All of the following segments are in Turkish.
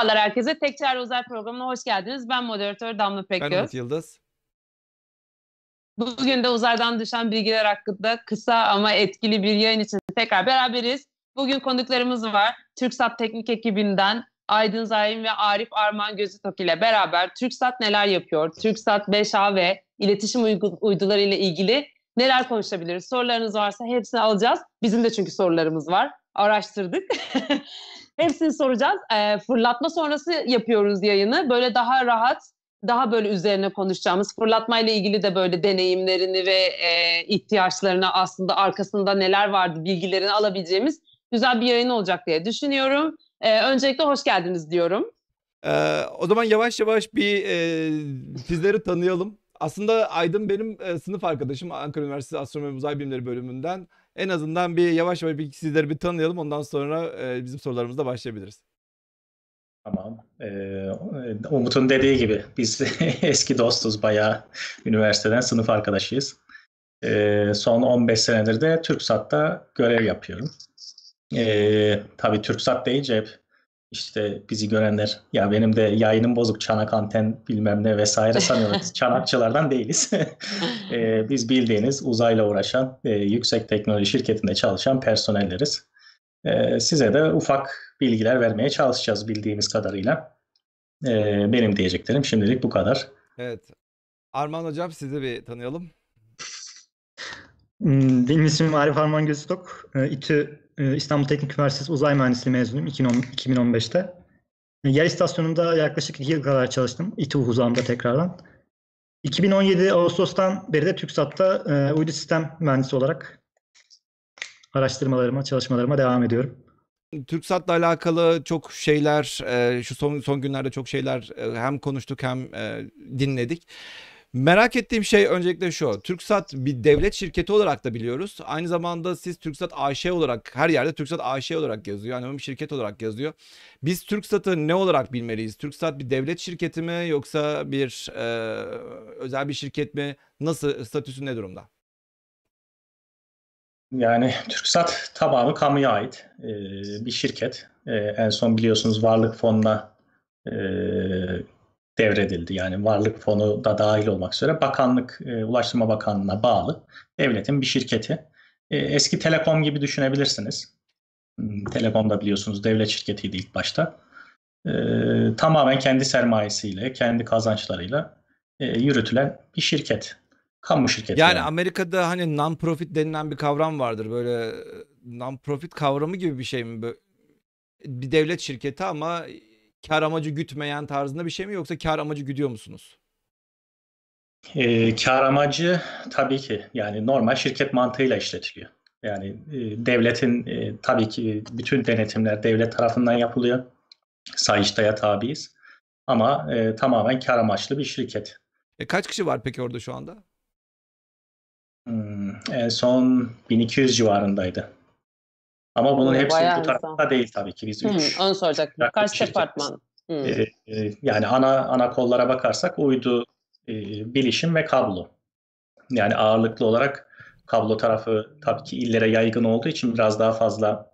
Merhabalar herkese. Tek Çare Özel programına hoş geldiniz. Ben moderatör Damla Pekgöz. Ben Umut Yıldız. Bugün de uzaydan düşen bilgiler hakkında kısa ama etkili bir yayın için tekrar beraberiz. Bugün konuklarımız var. TürkSat Teknik ekibinden Aydın Zaim ve Arif Arman Gözütok ile beraber TürkSat neler yapıyor? TürkSat 5A ve iletişim uyduları ile ilgili neler konuşabiliriz? Sorularınız varsa hepsini alacağız. Bizim de çünkü sorularımız var. Araştırdık. Hepsini soracağız. E, fırlatma sonrası yapıyoruz yayını. Böyle daha rahat, daha böyle üzerine konuşacağımız, fırlatmayla ilgili de böyle deneyimlerini ve e, ihtiyaçlarını aslında arkasında neler vardı bilgilerini alabileceğimiz güzel bir yayın olacak diye düşünüyorum. E, öncelikle hoş geldiniz diyorum. Ee, o zaman yavaş yavaş bir e, sizleri tanıyalım. Aslında Aydın benim e, sınıf arkadaşım Ankara Üniversitesi Astronomi Uzay Bilimleri bölümünden. En azından bir yavaş yavaş bir sizleri bir tanıyalım. Ondan sonra e, bizim sorularımızla başlayabiliriz. Tamam. Ee, Umut'un dediği gibi biz eski dostuz bayağı üniversiteden sınıf arkadaşıyız. Ee, son 15 senedir de TürkSat'ta görev yapıyorum. Ee, tabii TürkSat deyince hep işte bizi görenler ya benim de yayının bozuk çanak anten bilmem ne vesaire sanıyoruz. Çanakçılardan değiliz. e, biz bildiğiniz uzayla uğraşan e, yüksek teknoloji şirketinde çalışan personelleriz. E, size de ufak bilgiler vermeye çalışacağız bildiğimiz kadarıyla. E, benim diyeceklerim şimdilik bu kadar. Evet. Arman Hocam sizi bir tanıyalım. Hmm, benim ismim Arif Arman Gözütok. İTÜ İstanbul Teknik Üniversitesi Uzay Mühendisliği mezunuyum 2015'te. Yer istasyonunda yaklaşık 2 yıl kadar çalıştım. İTÜ Huzam'da tekrardan. 2017 Ağustos'tan beri de TürkSat'ta e, uydu sistem mühendisi olarak araştırmalarıma, çalışmalarıma devam ediyorum. TürkSat'la alakalı çok şeyler, e, şu son son günlerde çok şeyler e, hem konuştuk hem e, dinledik. Merak ettiğim şey öncelikle şu. TürkSat bir devlet şirketi olarak da biliyoruz. Aynı zamanda siz TürkSat AŞ olarak her yerde TürkSat AŞ olarak yazıyor. Yani bir şirket olarak yazıyor. Biz TürkSat'ı ne olarak bilmeliyiz? TürkSat bir devlet şirketi mi yoksa bir e, özel bir şirket mi? Nasıl statüsü ne durumda? Yani TürkSat tamamı kamuya ait e, bir şirket. E, en son biliyorsunuz varlık fonuna e, devredildi. Yani varlık fonu da dahil olmak üzere bakanlık, e, Ulaştırma Bakanlığı'na bağlı devletin bir şirketi. E, eski Telekom gibi düşünebilirsiniz. Hmm, Telekom da biliyorsunuz devlet şirketiydi ilk başta. E, tamamen kendi sermayesiyle, kendi kazançlarıyla e, yürütülen bir şirket. Kamu şirketi. Yani, yani Amerika'da hani non-profit denilen bir kavram vardır. Böyle non-profit kavramı gibi bir şey mi? Böyle, bir devlet şirketi ama kar amacı gütmeyen tarzında bir şey mi yoksa kar amacı güdüyor musunuz? E, kar amacı tabii ki yani normal şirket mantığıyla işletiliyor. Yani e, devletin e, tabii ki bütün denetimler devlet tarafından yapılıyor. Sayıştay'a tabiiz. Ama e, tamamen kar amaçlı bir şirket. E, kaç kişi var peki orada şu anda? Hmm, en son 1200 civarındaydı. Ama bunun hepsi bu tarafta değil tabii ki. Biz Hı, üç onu soracaktım. Kaç departman? Ee, e, yani ana ana kollara bakarsak uydu, e, bilişim ve kablo. Yani ağırlıklı olarak kablo tarafı tabii ki illere yaygın olduğu için biraz daha fazla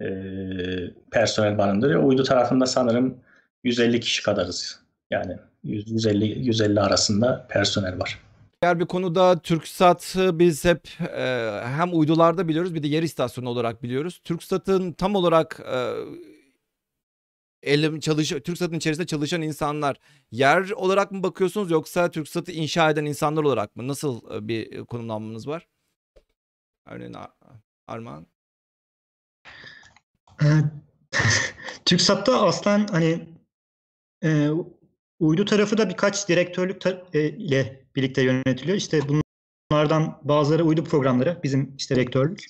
e, personel barındırıyor. Uydu tarafında sanırım 150 kişi kadarız. Yani 150 150 arasında personel var. Diğer bir konuda TürkSat'ı biz hep e, hem uydularda biliyoruz bir de yer istasyonu olarak biliyoruz. TürkSat'ın tam olarak e, elim çalış TürkSat'ın içerisinde çalışan insanlar yer olarak mı bakıyorsunuz yoksa TürkSat'ı inşa eden insanlar olarak mı? Nasıl e, bir konumlanmanız var? Örneğin Ar Armağan. TürkSat'ta aslen hani e, uydu tarafı da birkaç direktörlük e, ile birlikte yönetiliyor. İşte bunlardan bazıları uydu programları, bizim işte rektörlük.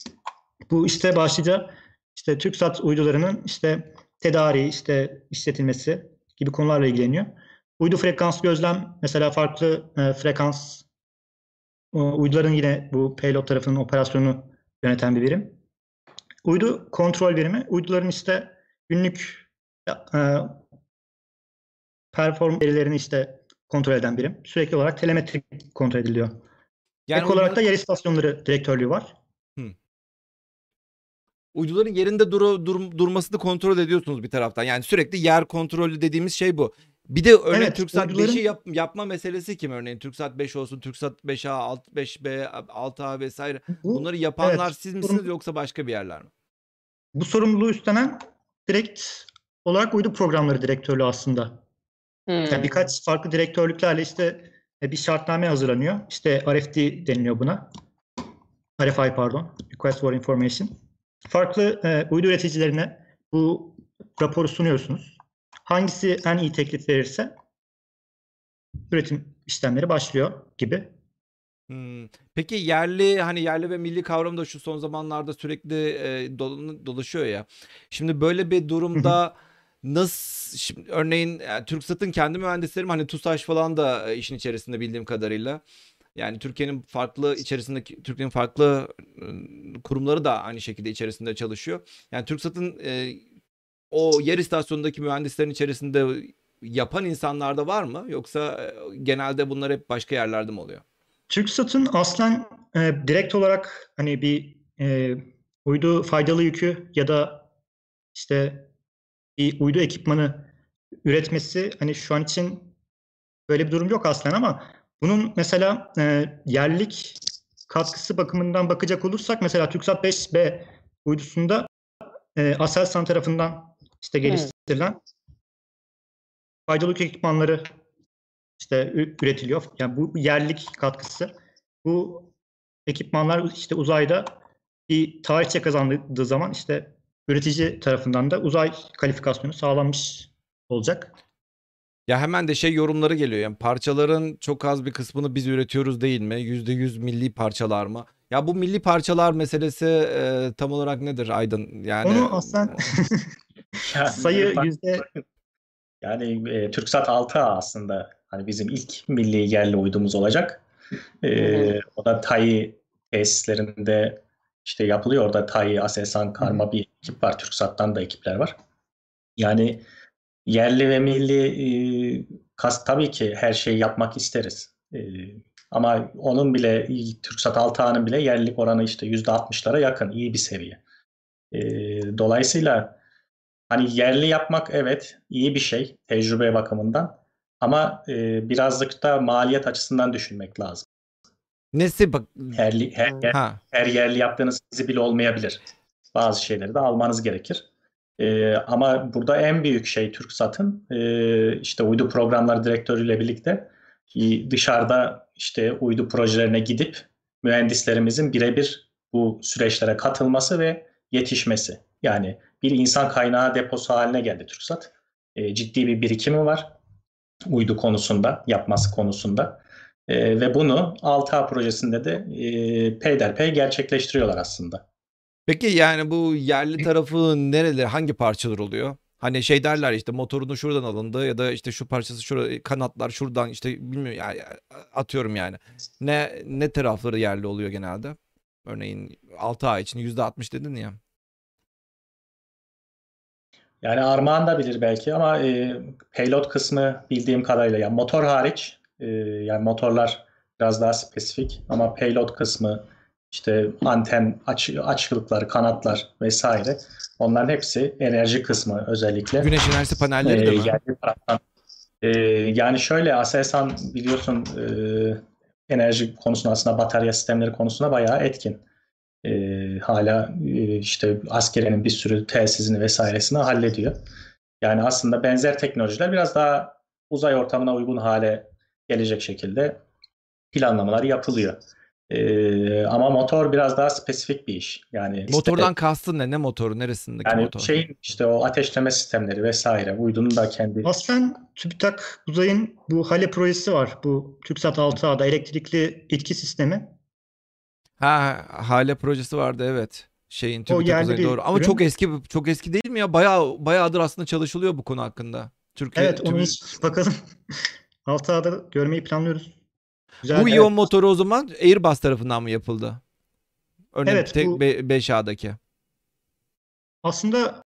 Bu işte başlıca işte TürkSat uydularının işte tedariği, işte işletilmesi gibi konularla ilgileniyor. Uydu frekans gözlem mesela farklı e, frekans uyduların yine bu payload tarafının operasyonunu yöneten bir birim. Uydu kontrol birimi uyduların işte günlük e, perform verilerini işte kontrol eden birim. Sürekli olarak telemetrik kontrol ediliyor. Yani Ek olarak da yer istasyonları direktörlüğü var. uyduların yerinde duru, dur, durmasını kontrol ediyorsunuz bir taraftan. Yani sürekli yer kontrolü dediğimiz şey bu. Bir de örneğin Evet, TürkSat uyduların- 5'i yap, yapma meselesi kim örneğin? TürkSat 5 olsun, TürkSat 5A, 6, 5B, 6A vesaire. Bu, Bunları yapanlar evet, siz misiniz sorun- yoksa başka bir yerler mi? bu sorumluluğu üstlenen direkt olarak uydu programları direktörlüğü aslında. Hmm. Yani birkaç farklı direktörlüklerle işte e, bir şartname hazırlanıyor. İşte RFD deniliyor buna. RFI pardon. Request for Information. Farklı e, uydu üreticilerine bu raporu sunuyorsunuz. Hangisi en iyi teklif verirse üretim işlemleri başlıyor gibi. Hmm. Peki yerli hani yerli ve milli kavram da şu son zamanlarda sürekli e, dolaşıyor ya. Şimdi böyle bir durumda nasıl şimdi örneğin yani TürkSat'ın kendi mühendislerim hani TUSAŞ falan da e, işin içerisinde bildiğim kadarıyla. Yani Türkiye'nin farklı içerisindeki Türkiye'nin farklı e, kurumları da aynı şekilde içerisinde çalışıyor. Yani TürkSat'ın e, o yer istasyonundaki mühendislerin içerisinde yapan insanlar da var mı? Yoksa e, genelde bunlar hep başka yerlerde mi oluyor? TürkSat'ın aslen e, direkt olarak hani bir e, uydu faydalı yükü ya da işte bir uydu ekipmanı üretmesi hani şu an için böyle bir durum yok aslen ama bunun mesela e, yerlik katkısı bakımından bakacak olursak mesela TürkSat 5B uydusunda e, Aselsan tarafından işte geliştirilen faydalı yük ekipmanları işte üretiliyor. Yani bu yerlik katkısı. Bu ekipmanlar işte uzayda bir tarihçe kazandığı zaman işte üretici tarafından da uzay kalifikasyonu sağlanmış olacak. Ya hemen de şey yorumları geliyor. Yani parçaların çok az bir kısmını biz üretiyoruz değil mi? %100 milli parçalar mı? Ya bu milli parçalar meselesi e, tam olarak nedir Aydın? Yani Onu aslen Yani sayı yüzde Yani e, TürkSat 6A aslında hani bizim ilk milli yerli uydumuz olacak. E, o da TAI tesislerinde işte yapılıyor. Orada TAI, Aselsan, Karma bir ekip var. TürkSat'tan da ekipler var. Yani yerli ve milli e, kas tabii ki her şeyi yapmak isteriz. E, ama onun bile TürkSat 6A'nın bile yerlilik oranı işte %60'lara yakın. iyi bir seviye. E, dolayısıyla Hani yerli yapmak evet iyi bir şey tecrübe bakımından ama e, birazcık da maliyet açısından düşünmek lazım. Nesi bak Her, her, her, ha her yerli yaptığınız sizi bile olmayabilir. Bazı şeyleri de almanız gerekir. E, ama burada en büyük şey TürkSat'ın e, işte uydu programları direktörüyle birlikte dışarıda işte uydu projelerine gidip mühendislerimizin birebir bu süreçlere katılması ve yetişmesi. Yani bir insan kaynağı deposu haline geldi TürkSat. E, ciddi bir birikimi var uydu konusunda, yapması konusunda. E, ve bunu 6A projesinde de e, peyderpey gerçekleştiriyorlar aslında. Peki yani bu yerli tarafı nereleri hangi parçalar oluyor? Hani şey derler işte motorunu şuradan alındı ya da işte şu parçası şurada kanatlar şuradan işte bilmiyorum yani atıyorum yani. Ne ne tarafları yerli oluyor genelde? Örneğin 6 ay için %60 dedin ya. Yani Armağan da bilir belki ama e, payload kısmı bildiğim kadarıyla yani motor hariç e, yani motorlar biraz daha spesifik ama payload kısmı işte anten aç, açıklıkları, kanatlar vesaire onların hepsi enerji kısmı özellikle. Güneş enerjisi panelleri de Ee, mi? yerli taraftan. Ee, yani şöyle Aselsan biliyorsun e, enerji konusunda aslında batarya sistemleri konusunda bayağı etkin. Ee, hala e, işte askerenin bir sürü tesisini vesairesini hallediyor. Yani aslında benzer teknolojiler biraz daha uzay ortamına uygun hale gelecek şekilde planlamalar yapılıyor. Ee, ama motor biraz daha spesifik bir iş. Yani Motordan kastın ne? Ne motoru? Neresindeki yani motor? şeyin işte o ateşleme sistemleri vesaire uydunun da kendi aslen TÜBİTAK Uzay'ın bu HALE projesi var. Bu TürkSat 6A'da elektrikli itki sistemi. Ha, Hale projesi vardı evet. Şeyin TÜBİTAK yerli Uzayı bir doğru. Ama ürün. çok eski çok eski değil mi ya? Bayağı bayağıdır aslında çalışılıyor bu konu hakkında. Türkiye Evet onu hiç bakalım. 6A'da görmeyi planlıyoruz. Güzel, Bu evet. iyon motoru o zaman Airbus tarafından mı yapıldı? Örneğin Evet, tek bu- 5A'daki. Aslında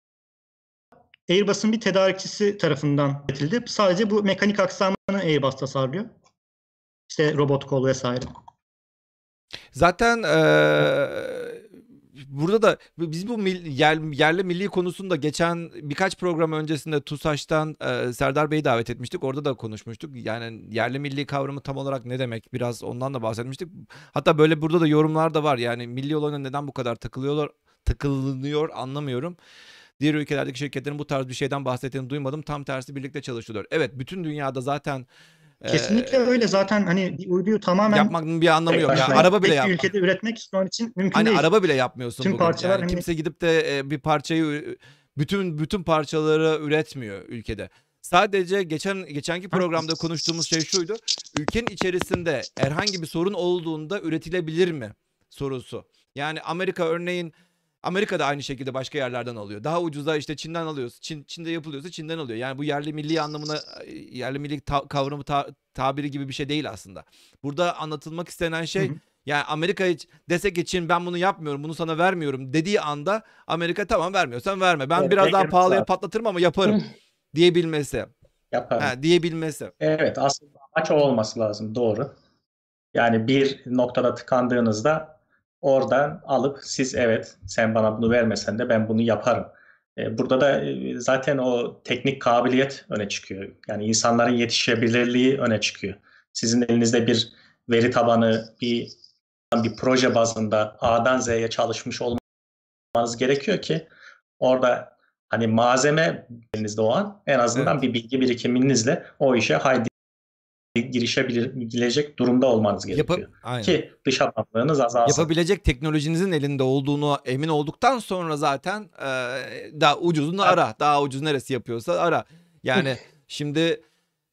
Airbus'un bir tedarikçisi tarafından üretildi. Sadece bu mekanik aksamını Airbus tasarlıyor. İşte robot kol vesaire. Zaten eee, burada da biz bu mil, yer, yerli milli konusunda geçen birkaç program öncesinde TUSAŞ'tan e, Serdar Bey'i davet etmiştik. Orada da konuşmuştuk. Yani yerli milli kavramı tam olarak ne demek? Biraz ondan da bahsetmiştik. Hatta böyle burada da yorumlar da var. Yani milli olayına neden bu kadar takılıyorlar? Takılınıyor anlamıyorum. Diğer ülkelerdeki şirketlerin bu tarz bir şeyden bahsettiğini duymadım. Tam tersi birlikte çalışıyorlar. Evet bütün dünyada zaten Kesinlikle öyle zaten hani bir uyduyu tamamen yapmanın bir anlamı yok. Yani araba bile yapmak. ülkede üretmek şu an için mümkün Hani değil. araba bile yapmıyorsun Tüm bugün. parçalar Yani hani- kimse gidip de e, bir parçayı bütün bütün parçaları üretmiyor ülkede. Sadece geçen geçenki programda konuştuğumuz şey şuydu. Ülkenin içerisinde herhangi bir sorun olduğunda üretilebilir mi sorusu. Yani Amerika örneğin Amerika da aynı şekilde başka yerlerden alıyor. Daha ucuza işte Çin'den alıyoruz. Çin, Çin'de yapılıyorsa Çin'den alıyor. Yani bu yerli milli anlamına yerli milli ta- kavramı ta- tabiri gibi bir şey değil aslında. Burada anlatılmak istenen şey Hı hı. yani Amerika dese ki Çin ben bunu yapmıyorum bunu sana vermiyorum dediği anda Amerika tamam vermiyorsan verme. Ben Evet, biraz daha pahalıya lazım. patlatırım ama yaparım diyebilmesi. Yaparım. Ha, diyebilmesi. Evet aslında amaç o olması lazım doğru. Yani bir noktada tıkandığınızda oradan alıp siz evet sen bana bunu vermesen de ben bunu yaparım. E, Burada da e, zaten o teknik kabiliyet öne çıkıyor. Yani insanların yetişebilirliği öne çıkıyor. Sizin elinizde bir veri tabanı, bir bir proje bazında A'dan Z'ye çalışmış olmanız gerekiyor ki orada hani malzeme elinizde o an en azından bir bilgi birikiminizle o işe haydi girişebilecek durumda olmanız gerekiyor. Aynen. Ki dışa bağımlılığınız azalsın. Yapabilecek teknolojinizin elinde olduğunu emin olduktan sonra zaten e, daha ucuzunu Evet. ara. Daha ucuz neresi yapıyorsa ara. Yani şimdi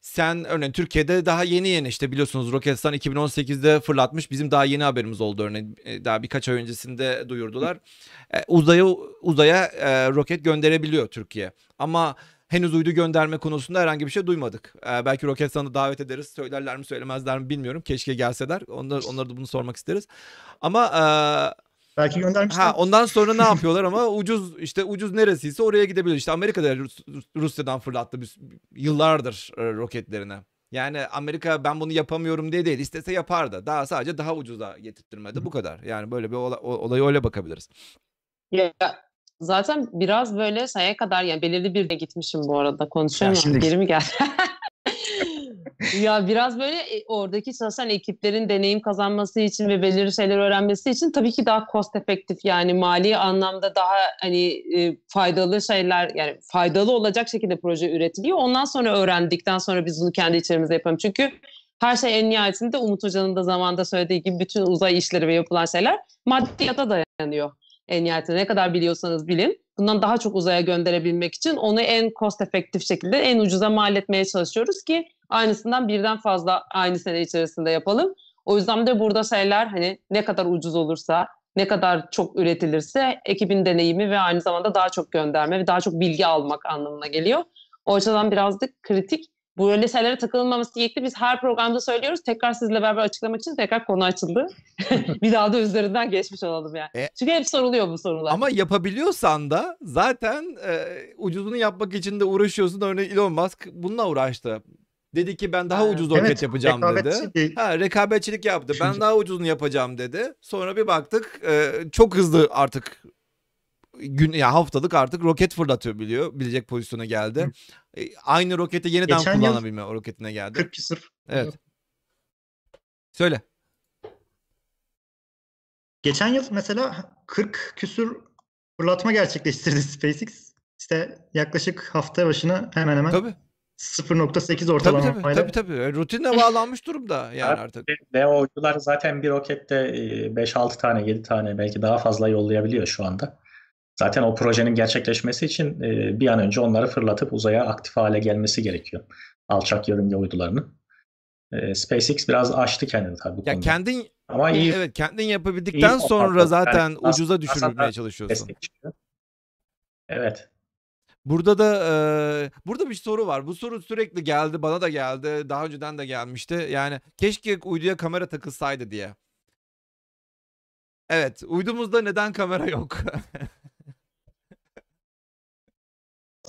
sen örneğin Türkiye'de daha yeni yeni işte biliyorsunuz Roketsan 2018'de fırlatmış. Bizim daha yeni haberimiz oldu örneğin. E, Daha birkaç ay öncesinde duyurdular. E, uzaya uzaya e, roket gönderebiliyor Türkiye. Ama henüz uydu gönderme konusunda herhangi bir şey duymadık. E, belki Roketsan'ı davet ederiz. Söylerler mi söylemezler mi bilmiyorum. Keşke gelseler. Onlar, onlara da bunu sormak isteriz. Ama e, Belki göndermişler. Ha ondan sonra ne yapıyorlar ama ucuz işte ucuz neresiyse oraya gidebilir. İşte Amerika'da Rus- Rusya'dan fırlattı biz yıllardır e, roketlerini. Yani Amerika ben bunu yapamıyorum diye değil. istese yapardı. Daha sadece daha ucuza getirttirmedi. Bu kadar. Yani böyle bir ola, o- olaya öyle bakabiliriz. Ya, zaten biraz böyle şeye kadar yani belirli bir de gitmişim bu arada konuşuyorum şimdi- geri mi geldi? ya biraz böyle e, oradaki çalışan ekiplerin deneyim kazanması için ve belirli şeyler öğrenmesi için tabii ki daha cost efektif yani mali anlamda daha hani e, faydalı şeyler yani faydalı olacak şekilde proje üretiliyor. Ondan sonra öğrendikten sonra biz bunu kendi içerimizde yapalım. Çünkü her şey en nihayetinde Umut Hoca'nın da zamanda söylediği gibi bütün uzay işleri ve yapılan şeyler maddiyata dayanıyor en nihayetinde. Ne kadar biliyorsanız bilin. Bundan daha çok uzaya gönderebilmek için onu en cost efektif şekilde en ucuza mal etmeye çalışıyoruz ki aynısından birden fazla aynı sene içerisinde yapalım. O yüzden de burada şeyler hani ne kadar ucuz olursa, ne kadar çok üretilirse ekibin deneyimi ve aynı zamanda daha çok gönderme ve daha çok bilgi almak anlamına geliyor. O açıdan birazcık kritik. Bu öyle şeylere takılmaması gerekli. Biz her programda söylüyoruz. Tekrar sizle beraber açıklamak için tekrar konu açıldı. bir daha da üzerinden geçmiş olalım yani. E- Çünkü hep soruluyor bu sorular. Ama yapabiliyorsan da zaten e, ucuzunu yapmak için de uğraşıyorsun. Örneğin Elon Musk bununla uğraştı. Dedi ki ben daha Evet. ucuz roket Evet, yapacağım dedi. Ha rekabetçilik yaptı. Ben daha ucuzunu yapacağım dedi. Sonra bir baktık e, çok hızlı artık gün ya haftalık artık roket fırlatıyor biliyor. Bilecek pozisyona geldi. E, aynı roketi yeniden Geçen kullanabilme o roketine geldi. 40 küsur. Evet. Söyle. Geçen yıl mesela 40 küsur fırlatma gerçekleştirdi SpaceX. İşte yaklaşık hafta başına hemen hemen Tabii. 0.8 Tabii ortalamayla. tabii. Tabii tabii. E, Rutine bağlanmış durumda yani artık. Uydular zaten bir rokette e, 5-6 tane, 7 tane belki daha fazla yollayabiliyor şu anda. Zaten o projenin gerçekleşmesi için e, bir an önce onları fırlatıp uzaya aktif hale gelmesi gerekiyor. Alçak yörünge uydularının. E, SpaceX biraz aştı kendini tabii bu Ya konuda. kendin Ama iyi evet kendin yapabildikten iyi sonra zaten Yani ucuza düşürmeye çalışıyorsun. Evet. Burada da e, burada bir soru var. Bu soru sürekli geldi, bana da geldi. Daha önceden de gelmişti. Yani keşke uyduya kamera takılsaydı diye. Evet, uydumuzda neden kamera yok?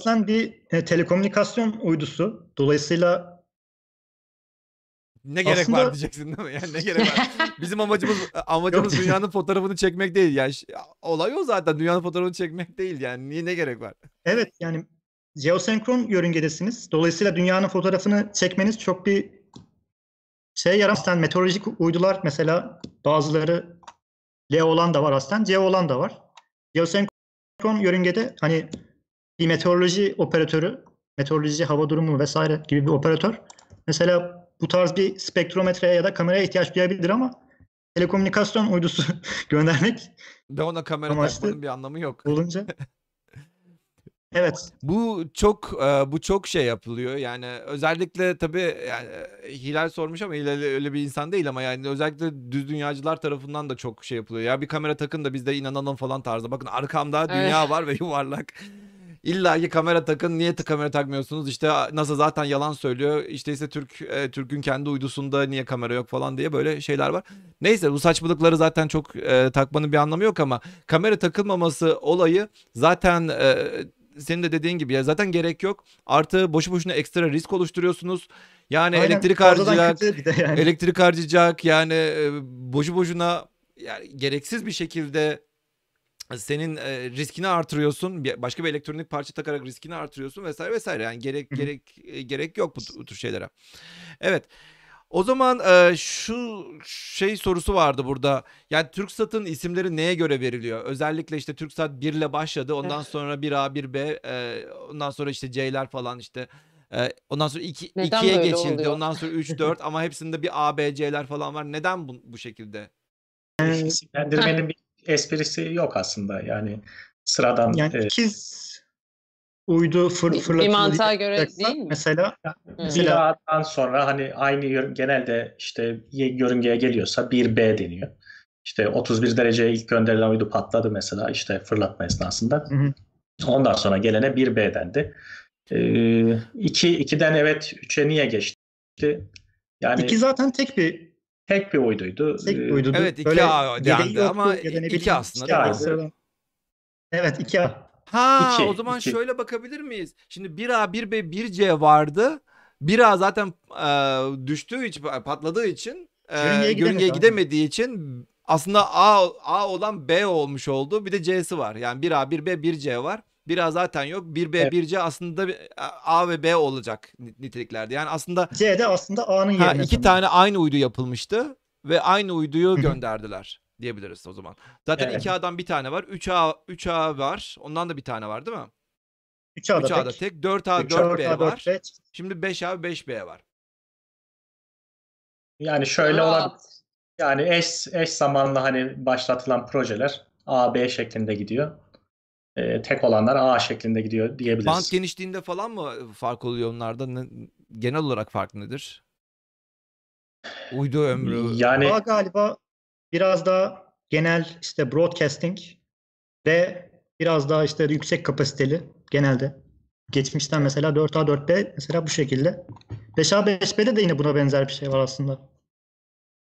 Aslında bir e, telekomünikasyon uydusu. Dolayısıyla Ne gerek Aslında- var diyeceksin değil mi? Yani ne gerek var? Bizim amacımız amacımız dünyanın fotoğrafını çekmek değil. Yani olay o zaten. Dünyanın fotoğrafını çekmek değil yani. Niye ne gerek var? Evet yani jeosenkron yörüngedesiniz. Dolayısıyla dünyanın fotoğrafını çekmeniz çok bir şey yaramaz. Yani meteorolojik uydular mesela bazıları L olan da var aslında, C olan da var. Jeosenkron yörüngede hani bir meteoroloji operatörü, meteoroloji hava durumu vesaire gibi bir operatör mesela bu tarz bir spektrometreye ya da kameraya ihtiyaç duyabilir ama telekomünikasyon uydusu göndermek Ve ona kamera Amaçlı- takmanın bir anlamı yok. olunca evet Bu çok e, bu çok şey yapılıyor. Yani özellikle tabii yani e, Hilal sormuş ama Hilal öyle bir insan değil ama yani özellikle düz dünyacılar tarafından da çok şey yapılıyor. Ya bir kamera takın da biz de inanalım falan tarzı. Bakın arkamda dünya var ve yuvarlak. İlla ki kamera takın. Niye kamera takmıyorsunuz? İşte NASA zaten yalan söylüyor. İşte ise Türk e, Türk'ün kendi uydusunda niye kamera yok falan diye böyle şeyler var. Neyse bu saçmalıkları zaten çok e, takmanın bir anlamı yok ama kamera takılmaması olayı zaten e, senin de dediğin gibi ya zaten gerek yok. Artı boşu boşuna ekstra risk oluşturuyorsunuz. Yani Aynen, elektrik harcayacak, yani. elektrik harcayacak yani e, boşu boşuna yani gereksiz bir şekilde senin e, riskini artırıyorsun. Başka bir elektronik parça takarak riskini artırıyorsun vesaire vesaire. Yani gerek gerek e, gerek yok bu, bu tür şeylere. Evet. O zaman e, şu şey sorusu vardı burada. Yani TürkSat'ın isimleri neye göre veriliyor? Özellikle işte TürkSat 1 ile başladı. Ondan Evet. sonra 1A, 1B, e, ondan sonra işte C'ler falan işte. E, ondan sonra 2 Neden 2'ye böyle geçildi. oluyor? Ondan sonra 3 4 ama hepsinde bir A, B, C'ler falan var. Neden bu, bu şekilde? İsimlendirmenin bir esprisi yok aslında. Yani sıradan Yani e, ikiz uydu fır, Bir- bir mantığa göre değil mi? Mesela 1A'dan sonra hani aynı genelde işte yörüngeye geliyorsa 1B deniyor. İşte 31 dereceye ilk gönderilen uydu patladı mesela işte fırlatma esnasında. Hı hı. Ondan sonra gelene 1B dendi. Ee, 2, 2'den evet 3'e niye geçti? Yani iki zaten tek bir tek bir uyduydu. tek bir Ee, uydudu. Evet, iki Böyle A yedeği dendi yoktu ama ya da ne iki bileyim, aslında iki? A. Evet 2A. Ha İki, o zaman iki. şöyle bakabilir miyiz? Şimdi 1A, 1B, 1C vardı. 1A zaten e, düştüğü için patladığı için e, Yörüngeye yörüngeye gidemediği için aslında A A olan B olmuş oldu. Bir de C'si var. Yani 1A, 1B, 1C var. 1A zaten yok. 1B, Evet. 1C aslında bir- A ve B olacak ni- niteliklerde. Yani aslında C de aslında A'nın yerine. ha, iki sanırım. tane aynı uydu yapılmıştı ve aynı uyduyu gönderdiler diyebiliriz o zaman. Zaten Evet. 2A'dan bir tane var. 3A 3A var. Ondan da bir tane var değil mi? 3A'da 3A'da tek. tek, 4A, 3A, 4B 4A, var. 4B. Şimdi 5A, 5B var. Yani şöyle olan yani eş, eş zamanlı hani başlatılan projeler A, B şeklinde gidiyor. Ee, tek olanlar A şeklinde gidiyor diyebiliriz. Band genişliğinde falan mı fark oluyor onlarda? Ne- genel olarak fark nedir? Uydu ömrü. Yani A galiba biraz daha genel işte broadcasting ve biraz daha işte yüksek kapasiteli genelde. Geçmişten mesela 4A 4B mesela bu şekilde. 5A 5B'de de yine buna benzer bir şey var aslında.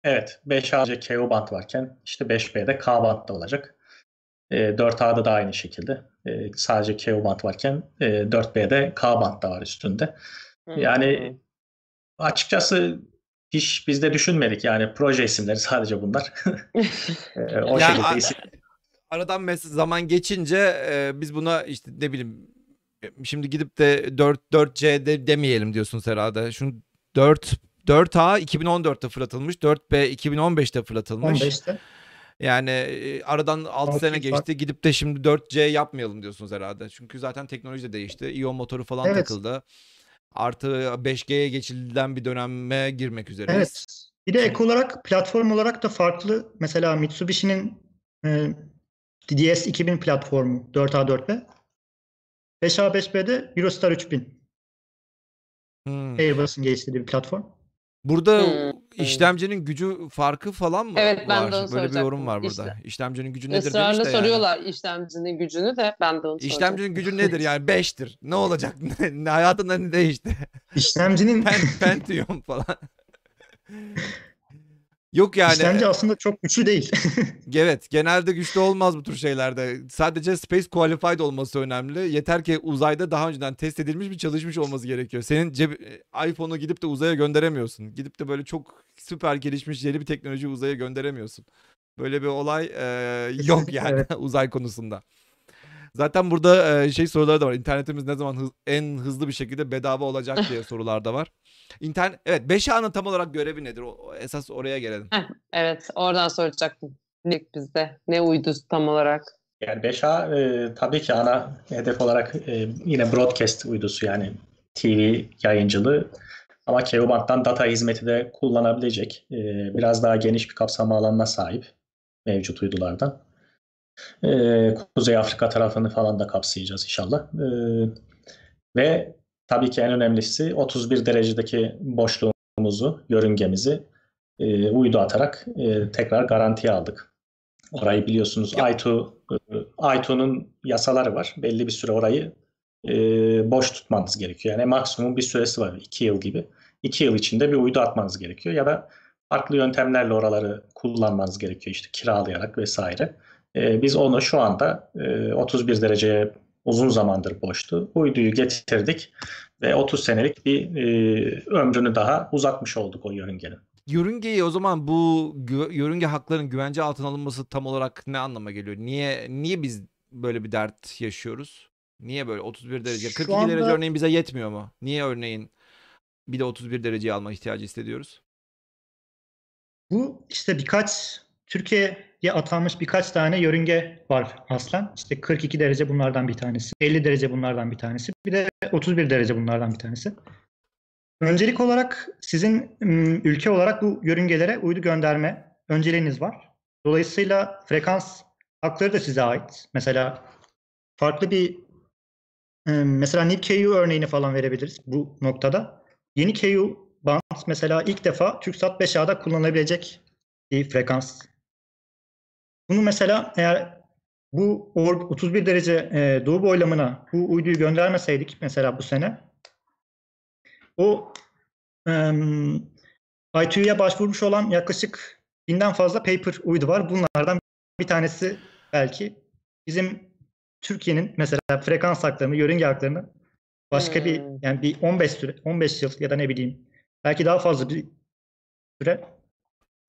evet 5A KO band varken işte 5B'de K band da olacak. Ee, 4A'da da aynı şekilde. Ee, sadece KO band varken e, 4B'de K band da var üstünde. Yani açıkçası hiç biz de düşünmedik yani proje isimleri sadece bunlar. Ee, o Ya, şekilde isim. Aradan mes- zaman geçince e, biz buna işte ne bileyim e, şimdi gidip de 4 4C de demeyelim diyorsunuz herhalde. Şunu 4 4A 2014'te fırlatılmış, 4B 2015'te fırlatılmış. 15'te. Yani aradan 6 Altı sene geçti. Gidip de şimdi 4C yapmayalım diyorsunuz herhalde. Çünkü zaten teknoloji de değişti. İyon motoru falan Evet. takıldı. Artı 5G'ye geçilen bir döneme girmek üzereyiz. Evet. Bir de ek olarak platform olarak da farklı. Mesela Mitsubishi'nin e, DS 2000 platformu 4A 4B. 5A 5B'de Eurostar 3000. Hmm. Airbus'un geliştirdiği bir platform. Burada Hmm. İşlemcinin gücü farkı falan mı Evet, ben var? de onu Böyle bir yorum var burada. İşte- İşlemcinin gücü nedir demiş Israrla de yani. soruyorlar işlemcinin gücünü de ben de onu. İşlemcinin gücü nedir yani 5'tir. Ne olacak? Ne, hayatında ne değişti? İşlemcinin Pen, Pentium falan. Yok yani. İşlemci aslında çok güçlü değil. Evet, genelde güçlü olmaz bu tür şeylerde. Sadece space qualified olması önemli. Yeter ki uzayda daha önceden test edilmiş bir çalışmış olması gerekiyor. Senin cep iPhone'u gidip de uzaya gönderemiyorsun. Gidip de böyle çok süper gelişmiş yeni bir teknoloji uzaya gönderemiyorsun. Böyle bir olay e, yok yani Evet. uzay konusunda. Zaten burada e, şey soruları da var. İnternetimiz ne zaman hız- en hızlı bir şekilde bedava olacak diye sorular da var. İnternet evet 5A'nın tam olarak görevi nedir? O, esas oraya gelelim. Evet, oradan soracaktım. Ne bizde? Ne uydu tam olarak? Yani 5A e, tabii ki ana hedef olarak e, yine broadcast uydusu yani TV yayıncılığı ama K-band'dan data hizmeti de kullanabilecek e, biraz daha geniş bir kapsama alanına sahip mevcut uydulardan. E, Kuzey Afrika tarafını falan da kapsayacağız inşallah. E, ve tabii ki en önemlisi 31 derecedeki boşluğumuzu, yörüngemizi e, uydu atarak e, tekrar garantiye aldık. Orayı biliyorsunuz Ya- I2 I2'nun yasaları var. Belli bir süre orayı e, boş tutmanız gerekiyor. Yani maksimum bir süresi var. 2 yıl gibi. 2 yıl içinde bir uydu atmanız gerekiyor. Ya da farklı yöntemlerle oraları kullanmanız gerekiyor. İşte kiralayarak vesaire. E, biz onu şu anda e, 31 dereceye uzun zamandır boştu. Uyduyu getirdik ve 30 senelik bir e, ömrünü daha uzatmış olduk o yörüngenin. Yörüngeyi o zaman bu gü- yörünge haklarının güvence altına alınması tam olarak ne anlama geliyor? Niye niye biz böyle bir dert yaşıyoruz? Niye böyle 31 derece? Şu 42 derece anda- örneğin bize yetmiyor mu? Niye örneğin bir de 31 dereceyi alma ihtiyacı hissediyoruz? Bu işte birkaç Türkiye'ye atanmış birkaç tane yörünge var aslen. İşte 42 derece bunlardan bir tanesi, 50 derece bunlardan bir tanesi, bir de 31 derece bunlardan bir tanesi. Öncelik olarak sizin ım, ülke olarak bu yörüngelere uydu gönderme önceliğiniz var. Dolayısıyla frekans hakları da size ait. Mesela farklı bir ım, mesela NIP-KU örneğini falan verebiliriz bu noktada. Yeni KU band mesela ilk defa TürkSat 5A'da kullanılabilecek bir frekans. Bunu mesela eğer bu or- 31 derece e, doğu boylamına bu uyduyu göndermeseydik mesela bu sene o em, ITU'ya başvurmuş olan yaklaşık binden fazla paper uydu var. Bunlardan bir tanesi belki bizim Türkiye'nin mesela frekans haklarını, yörünge haklarını başka bir Hmm. yani bir 15 süre 15 yıl ya da ne bileyim belki daha fazla bir süre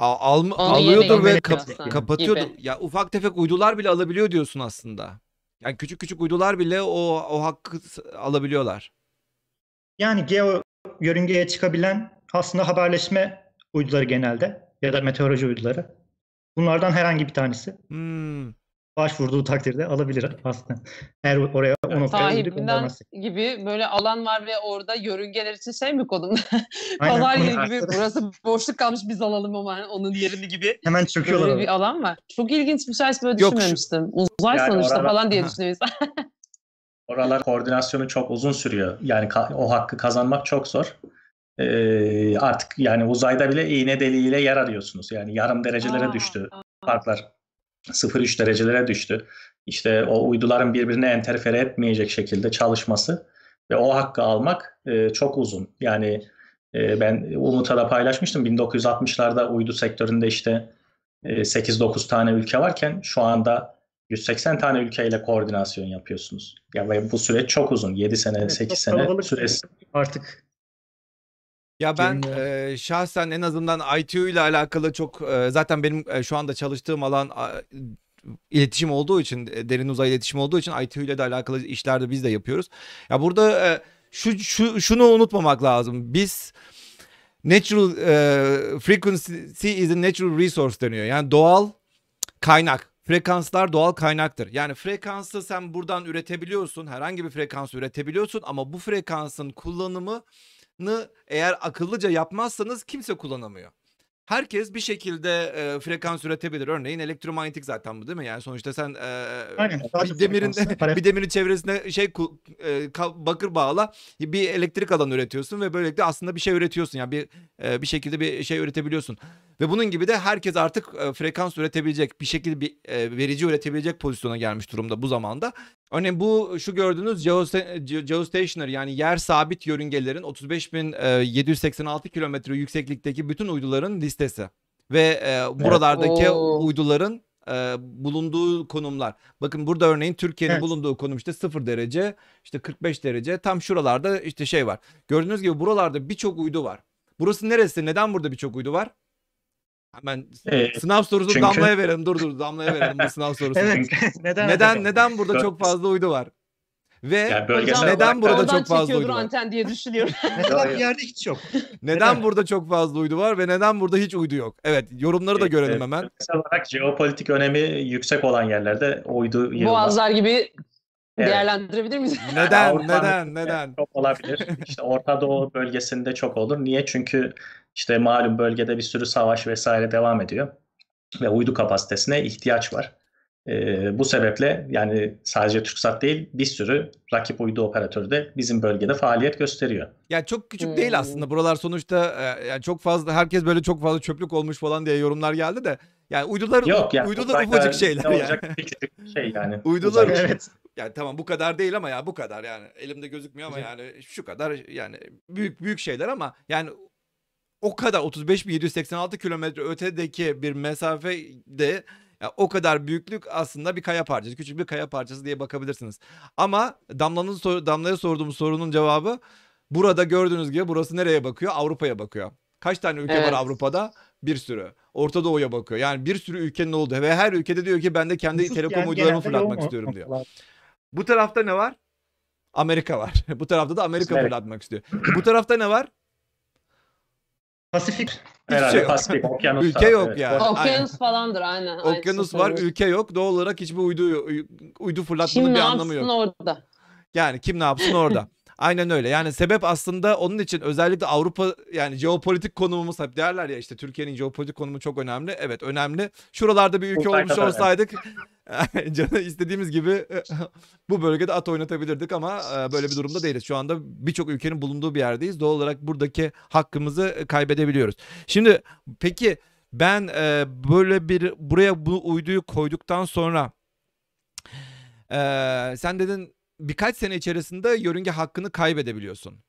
Al, Onu alıyordur ve kap- yapıyorsun kapatıyordur. gibi. Ya ufak tefek uydular bile alabiliyor diyorsun aslında. Yani küçük küçük uydular bile o o hakkı alabiliyorlar. Yani geo yörüngeye çıkabilen aslında haberleşme uyduları genelde ya da meteoroloji uyduları. Bunlardan herhangi bir tanesi Hmm. Başvurduğu takdirde alabilir aslında. Eğer oraya o noktaya Sahibinden gibi böyle alan var ve orada yörüngeler için şey mi konumda? Aynen, Pazar yeri gibi burası boşluk kalmış biz alalım ama onun yerini gibi. Hemen çöküyorlar. Böyle bir alan var. Çok ilginç bir şey böyle Yok, düşünmemiştim. Uzay Yani sonuçta orada- falan diye Ha. düşünüyor insan. Oralar koordinasyonu çok uzun sürüyor. Yani o hakkı kazanmak çok zor. Ee, artık yani uzayda bile iğne deliğiyle yer arıyorsunuz. Yani yarım derecelere Aa, düştü farklar. 0-3 derecelere düştü. İşte o uyduların birbirine enterfere etmeyecek şekilde çalışması ve o hakkı almak e, çok uzun. Yani e, ben Umut'a da paylaşmıştım. 1960'larda uydu sektöründe işte e, 8-9 tane ülke varken şu anda 180 tane ülkeyle koordinasyon yapıyorsunuz. Ya ve bu süreç çok uzun. 7 sene, Evet, 8 çok sene süresi. Artık Ya ben e, şahsen en azından ITU ile alakalı çok e, zaten benim e, şu anda çalıştığım alan a, iletişim olduğu için e, derin uzay iletişim olduğu için ITU ile de alakalı işler de biz de yapıyoruz. Ya burada e, şu, şu şunu unutmamak lazım. Biz natural e, frequency is a natural resource deniyor. Yani doğal kaynak. Frekanslar doğal kaynaktır. Yani frekansı sen buradan üretebiliyorsun. Herhangi bir frekans üretebiliyorsun ama bu frekansın kullanımını eğer akıllıca yapmazsanız kimse kullanamıyor. Herkes bir şekilde e, frekans üretebilir. Örneğin elektromanyetik zaten bu değil mi? Yani sonuçta sen e, Aynen, bir demirin bir demirin çevresine şey e, bakır bağla bir elektrik alanı üretiyorsun ve böylelikle aslında bir şey üretiyorsun. Yani bir e, bir şekilde bir şey üretebiliyorsun. Ve bunun gibi de herkes artık e, frekans üretebilecek, bir şekilde bir e, verici üretebilecek pozisyona gelmiş durumda bu zamanda. Örneğin bu şu gördüğünüz geosta- ge- geostationary yani yer sabit yörüngelerin 35.786 kilometre yükseklikteki bütün uyduların listesi. ve e, buralardaki Oo. uyduların e, bulunduğu konumlar. Bakın burada örneğin Türkiye'nin Evet. bulunduğu konum işte 0 derece, işte 45 derece. Tam şuralarda işte şey var. Gördüğünüz gibi buralarda birçok uydu var. Burası neresi? Neden burada birçok uydu var? Hemen Ee, sınav sorusu çünkü- Damla'ya verelim. Dur dur Damla'ya verelim bu sınav sorusunu. Evet. neden? Neden neden burada çok fazla uydu var? Ve Yani neden burada çok fazla uydu var? anten diye düşünüyorum. Mesela bir yerde hiç yok. neden burada çok fazla uydu var ve neden burada hiç uydu yok? Evet, yorumları da e, görelim e, hemen. bölgesel olarak jeopolitik önemi yüksek olan yerlerde uydu yığılmaz. Boğazlar gibi Evet. değerlendirebilir miyiz? Neden? Avrupa Neden? Neden? Çok olabilir. İşte Orta Doğu bölgesinde çok olur. Niye? Çünkü işte malum bölgede bir sürü savaş vesaire devam ediyor. Ve uydu kapasitesine ihtiyaç var. Ee, bu sebeple yani sadece TürkSat değil bir sürü rakip uydu operatörü de bizim bölgede faaliyet gösteriyor. Ya çok küçük Hmm. değil aslında. Buralar sonuçta e, yani çok fazla herkes böyle çok fazla çöplük olmuş falan diye yorumlar geldi de. Yani uydular Yok yani uydular ufacık şeyler ne yani. olacak küçücük bir şey yani. Uydular- Uzay- Evet. Yani tamam bu kadar değil ama ya bu kadar yani. Elimde gözükmüyor ama yani şu kadar yani büyük büyük şeyler ama yani o kadar 35.786 kilometre ötedeki bir mesafede ya o kadar büyüklük aslında bir kaya parçası. Küçük bir kaya parçası diye bakabilirsiniz. Ama Damla'nın sor- Damla'ya sorduğumuz sorunun cevabı burada gördüğünüz gibi burası nereye bakıyor? Avrupa'ya bakıyor. Kaç tane ülke var Evet. Avrupa'da? Bir sürü. Orta Doğu'ya bakıyor. Yani bir sürü ülkenin olduğu ve her ülkede diyor ki ben de kendi Nüfus telekom yani uydularımı fırlatmak istiyorum diyor. Bu tarafta ne var? Amerika var. Bu tarafta da Amerika Evet. fırlatmak istiyor. Bu tarafta ne var? Pasifik şey Herhalde yok. Pasifik, okyanus Ülke tarafı, yok evet. yani. Okyanus falandır aynen. Okyanus var, ülke yok. Doğal olarak hiçbir uydu uydu fırlatmanın Kim bir ne anlamı yapsın yok. orada? Yani kim ne yapsın orada. Aynen öyle. Yani sebep aslında onun için özellikle Avrupa yani jeopolitik konumumuz hep derler ya işte Türkiye'nin jeopolitik konumu çok önemli. Evet önemli. Şuralarda bir ülke olmuş olsaydık canı istediğimiz gibi bu bölgede at oynatabilirdik ama e, böyle bir durumda değiliz. Şu anda birçok ülkenin bulunduğu bir yerdeyiz. Doğal olarak buradaki hakkımızı kaybedebiliyoruz. Şimdi peki ben e, böyle bir buraya bu uyduyu koyduktan sonra e, sen dedin birkaç sene içerisinde yörünge hakkını kaybedebiliyorsun.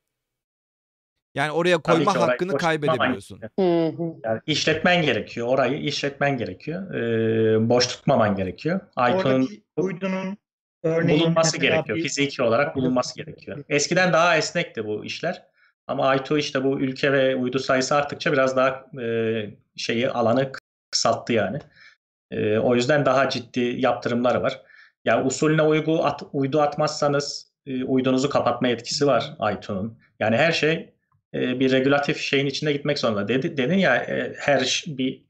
Yani oraya koyma hakkını kaybedebiliyorsun. Hı hı. Yani işletmen gerekiyor. Orayı işletmen gerekiyor. Ee, boş tutmaman gerekiyor. Oradaki uydunun örneğin bulunması gerekiyor. bir- Fiziki olarak bulunması gerekiyor. Eskiden daha esnekti bu işler. Ama Aytu işte bu ülke ve uydu sayısı arttıkça biraz daha e, şeyi alanı kısalttı yani. E, o yüzden daha ciddi yaptırımları var. Ya usulüne uygu at, uydu atmazsanız e, uydunuzu kapatma yetkisi var Aytu'nun. Yani her şey e, bir regülatif şeyin içinde gitmek zorunda. Dedi, dedin ya e, her bir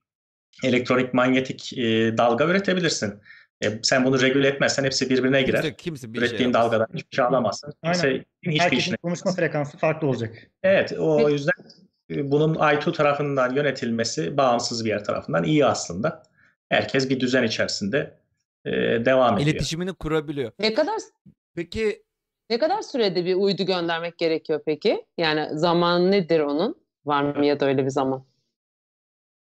elektronik manyetik e, dalga üretebilirsin. E, sen bunu regüle etmezsen hepsi birbirine girer. Kimse, kimse bir şey Ürettiğin yapamaz. dalgadan hiçbir şey alamazsın. Aynen. Kimse hiçbir Herkesin işine. konuşma frekansı farklı olacak. Evet, o Peki. yüzden e, bunun Aytu tarafından yönetilmesi bağımsız bir yer tarafından iyi aslında. Herkes bir düzen içerisinde e, devam ediyor. İletişimini kurabiliyor. Ne kadar Peki ne kadar sürede bir uydu göndermek gerekiyor peki? Yani zaman nedir onun? Var mı ya da öyle bir zaman?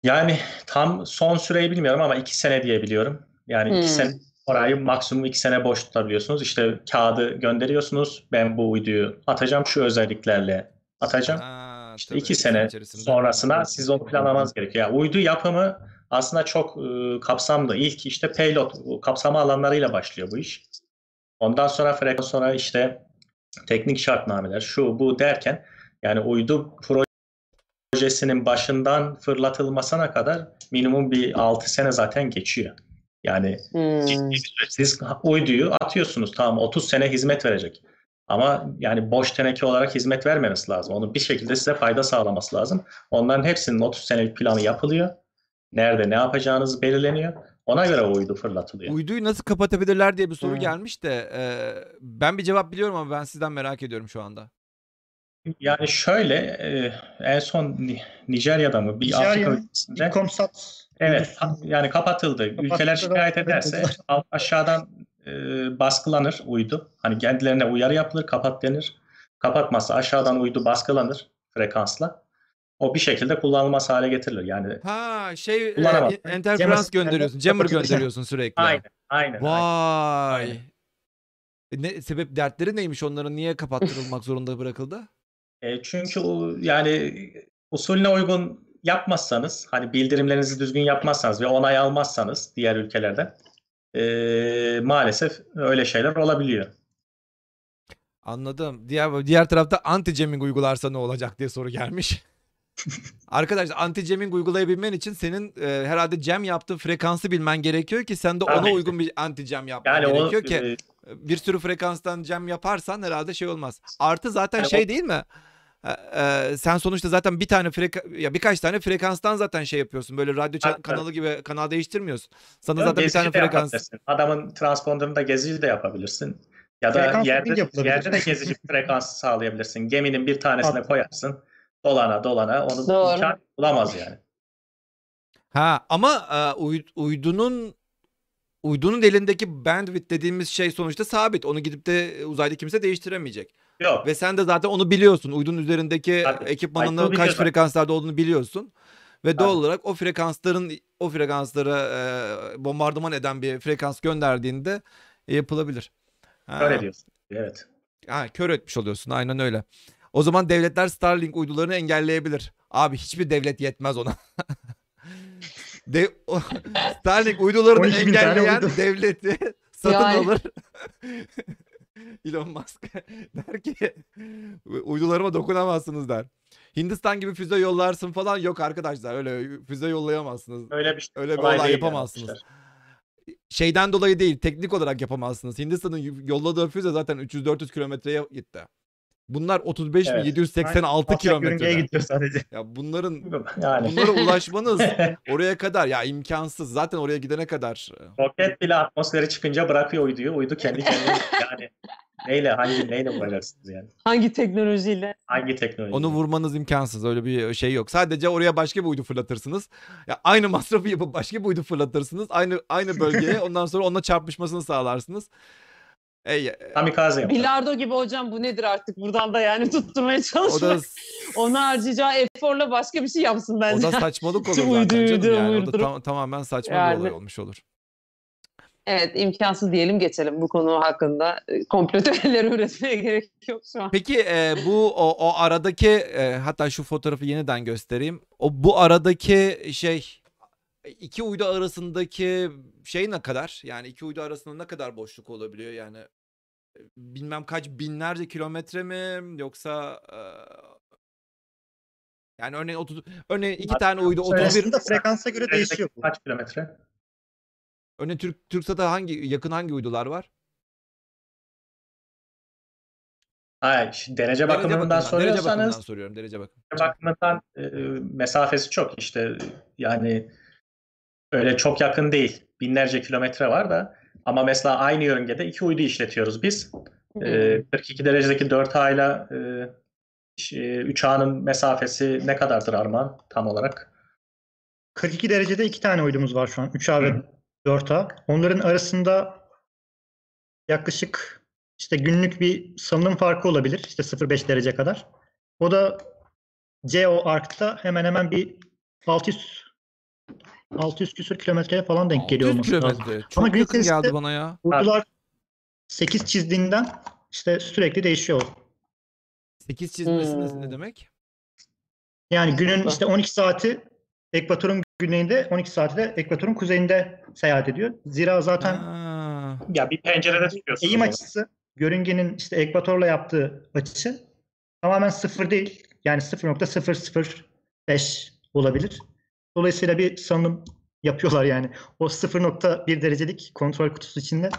Yani tam son süreyi bilmiyorum ama iki sene diye biliyorum. Yani iki Hmm. sene orayı maksimum iki sene boş tutabiliyorsunuz. İşte kağıdı gönderiyorsunuz. Ben bu uyduyu atacağım şu özelliklerle atacağım. Ha, İşte tabii, iki iki sene sonrasına siz onu planlamanız gerekiyor. Yani uydu yapımı aslında çok e, kapsamlı. İlk işte payload kapsama alanlarıyla başlıyor bu iş. Ondan sonra frekans sonra işte teknik şartnameler şu bu derken yani uydu projesinin başından fırlatılmasına kadar minimum bir 6 sene zaten geçiyor. Yani Hmm. Siz uyduyu atıyorsunuz tamam 30 sene hizmet verecek. Ama yani boş teneke olarak hizmet vermemesi lazım. Onun bir şekilde size fayda sağlaması lazım. Onların hepsinin 30 senelik planı yapılıyor. Nerede ne yapacağınız belirleniyor. Ona göre uydu fırlatılıyor. Uyduyu nasıl kapatabilirler diye bir soru Hmm. gelmiş de e, ben bir cevap biliyorum ama ben sizden merak ediyorum şu anda. Yani şöyle e, en son Ni- Nijerya'da mı bir Afrika Nijerya'nın ülkesinde Komsat evet yani kapatıldı. Ülkeler şikayet ederse alt- aşağıdan e, baskılanır uydu. Hani kendilerine uyarı yapılır, kapat denir. Kapatmazsa aşağıdan uydu baskılanır frekansla. O bir şekilde kullanılmaz hale getirilir. Yani Ha şey e, Jammer- gönderiyorsun. Jammer gönderiyorsun sürekli. aynen, aynen. Vay. Aynen. E, Ne sebep dertleri neymiş onların niye kapattırılmak zorunda bırakıldı? E, çünkü yani usulüne uygun yapmazsanız, hani bildirimlerinizi düzgün yapmazsanız ve onay almazsanız diğer ülkelerden e, maalesef öyle şeyler olabiliyor. Anladım. Diğer diğer tarafta anti jamming uygularsa ne olacak diye soru gelmiş. Arkadaşlar anti jamming uygulayabilmen için senin e, herhalde jam yaptığı frekansı bilmen gerekiyor ki sen de ona Tabii. uygun bir anti jam yapman Yani o gerekiyor ki e, bir sürü frekanstan jam yaparsan herhalde şey olmaz. Artı zaten Yani o- şey değil mi? E, e, sen sonuçta zaten bir tane freka ya birkaç tane frekanstan zaten şey yapıyorsun. Böyle radyo ça- Tabii, kanalı gibi kanal değiştirmiyorsun. Sana zaten bir tane de frekans. yapabilirsin. Adamın transponderında gezici de yapabilirsin. Ya da Frekans yerde, yapılabilir. yerde de gezici frekansı sağlayabilirsin. Geminin bir tanesine koyarsın. Dolana dolana onu Doğru. imkan bulamaz yani. Ha ama e, uy- uydunun uydunun elindeki bandwidth dediğimiz şey sonuçta sabit. Onu gidip de uzayda kimse değiştiremeyecek. Yok. Ve sen de zaten onu biliyorsun. Uydunun üzerindeki Tabii. ekipmanının Ay, kaç frekanslarda olduğunu biliyorsun. Ve doğal Tabii. olarak o frekansların o frekanslara e, bombardıman eden bir frekans gönderdiğinde e, yapılabilir. Ha, Öyle diyorsun. Evet. ha, kör etmiş oluyorsun. Aynen öyle. O zaman devletler Starlink uydularını engelleyebilir. Abi hiçbir devlet yetmez ona. De o- Starlink uydularını 12 bin tane engelleyen uydu. devleti satın Yani. alır. Elon Musk der ki uydularıma dokunamazsınız der. Hindistan gibi füze yollarsın falan yok arkadaşlar öyle füze yollayamazsınız. Öyle bir şey. Öyle bir olay yapamazsınız. yapmışlar. Şeyden dolayı değil teknik olarak yapamazsınız. Hindistan'ın yolladığı füze zaten 300-400 kilometreye gitti. Bunlar 35 Evet. 786 Alçak yörüngeye kilometrede. gidiyor sadece. Ya bunların Yani bunlara ulaşmanız oraya kadar ya imkansız. Zaten oraya gidene kadar. e, roket bile atmosfere çıkınca bırakıyor uyduyu. Uydu kendi kendine yani neyle hangi neyle vuracaksınız yani? Hangi teknolojiyle? Hangi teknoloji? Onu vurmanız imkansız. Öyle bir şey yok. Sadece oraya başka bir uydu fırlatırsınız. Ya aynı masrafı yapıp başka bir uydu fırlatırsınız. Aynı aynı bölgeye. Ondan sonra onunla çarpışmasını sağlarsınız. Ey, e, Kamikaze yapar. Bilardo gibi hocam bu nedir artık buradan da yani tutturmaya o çalışmak. da Ona harcayacağı eforla başka bir şey yapsın o bence. da saçmalık olur zaten uyduyu canım da yani. O da tam- tamamen saçma bir Yani. olay olmuş olur. Evet imkansız diyelim geçelim bu konu hakkında. E, Komplo teorileri üretmeye gerek yok şu an. Peki e, bu o, o aradaki e, hatta şu fotoğrafı yeniden göstereyim. O bu aradaki şey iki uydu arasındaki şey ne kadar? Yani iki uydu arasında ne kadar boşluk olabiliyor? Yani e, bilmem kaç binlerce kilometre mi yoksa e, yani örneğin 30 örneğin iki tane uydu 31 Aslında frekansa göre değişiyor bu. Kaç kilometre? örneğin Türk Türksat'a hangi yakın hangi uydular var? Hayır, derece Derece bakımından bakımından, derece bakımından soruyorsanız soruyorum derece bakım. bakımından e, mesafesi çok işte yani öyle çok yakın değil. Binlerce kilometre var da ama mesela aynı yörüngede iki uydu işletiyoruz biz. E, 42 derecedeki 4A ile e, ş- e, 3A'nın mesafesi ne kadardır Armağan tam olarak? 42 derecede iki tane uydumuz var şu an. 3A ve Hı. 4A. Onların arasında yaklaşık işte günlük bir salınım farkı olabilir. İşte 0.5 derece kadar. O da CO Ark'ta hemen hemen bir 600 600 küsür kilometreye falan denk geliyor 600 olması lazım. kilometre. Çok Ama yakın geldi içerisinde- bana ya. Uydular 8 çizdiğinden işte sürekli değişiyor. 8 çizmesi ne- Hmm. ne demek? Yani günün işte 12 saati ekvatorun güneyinde, 12 saati de ekvatorun kuzeyinde seyahat ediyor. Zira zaten Ha. Ya bir pencerede tutuyorsunuz. eğim açısı yörüngenin işte ekvatorla yaptığı açı tamamen sıfır değil. Yani 0.005 olabilir. Dolayısıyla bir salınım yapıyorlar yani. O 0.1 derecelik kontrol kutusu içinde.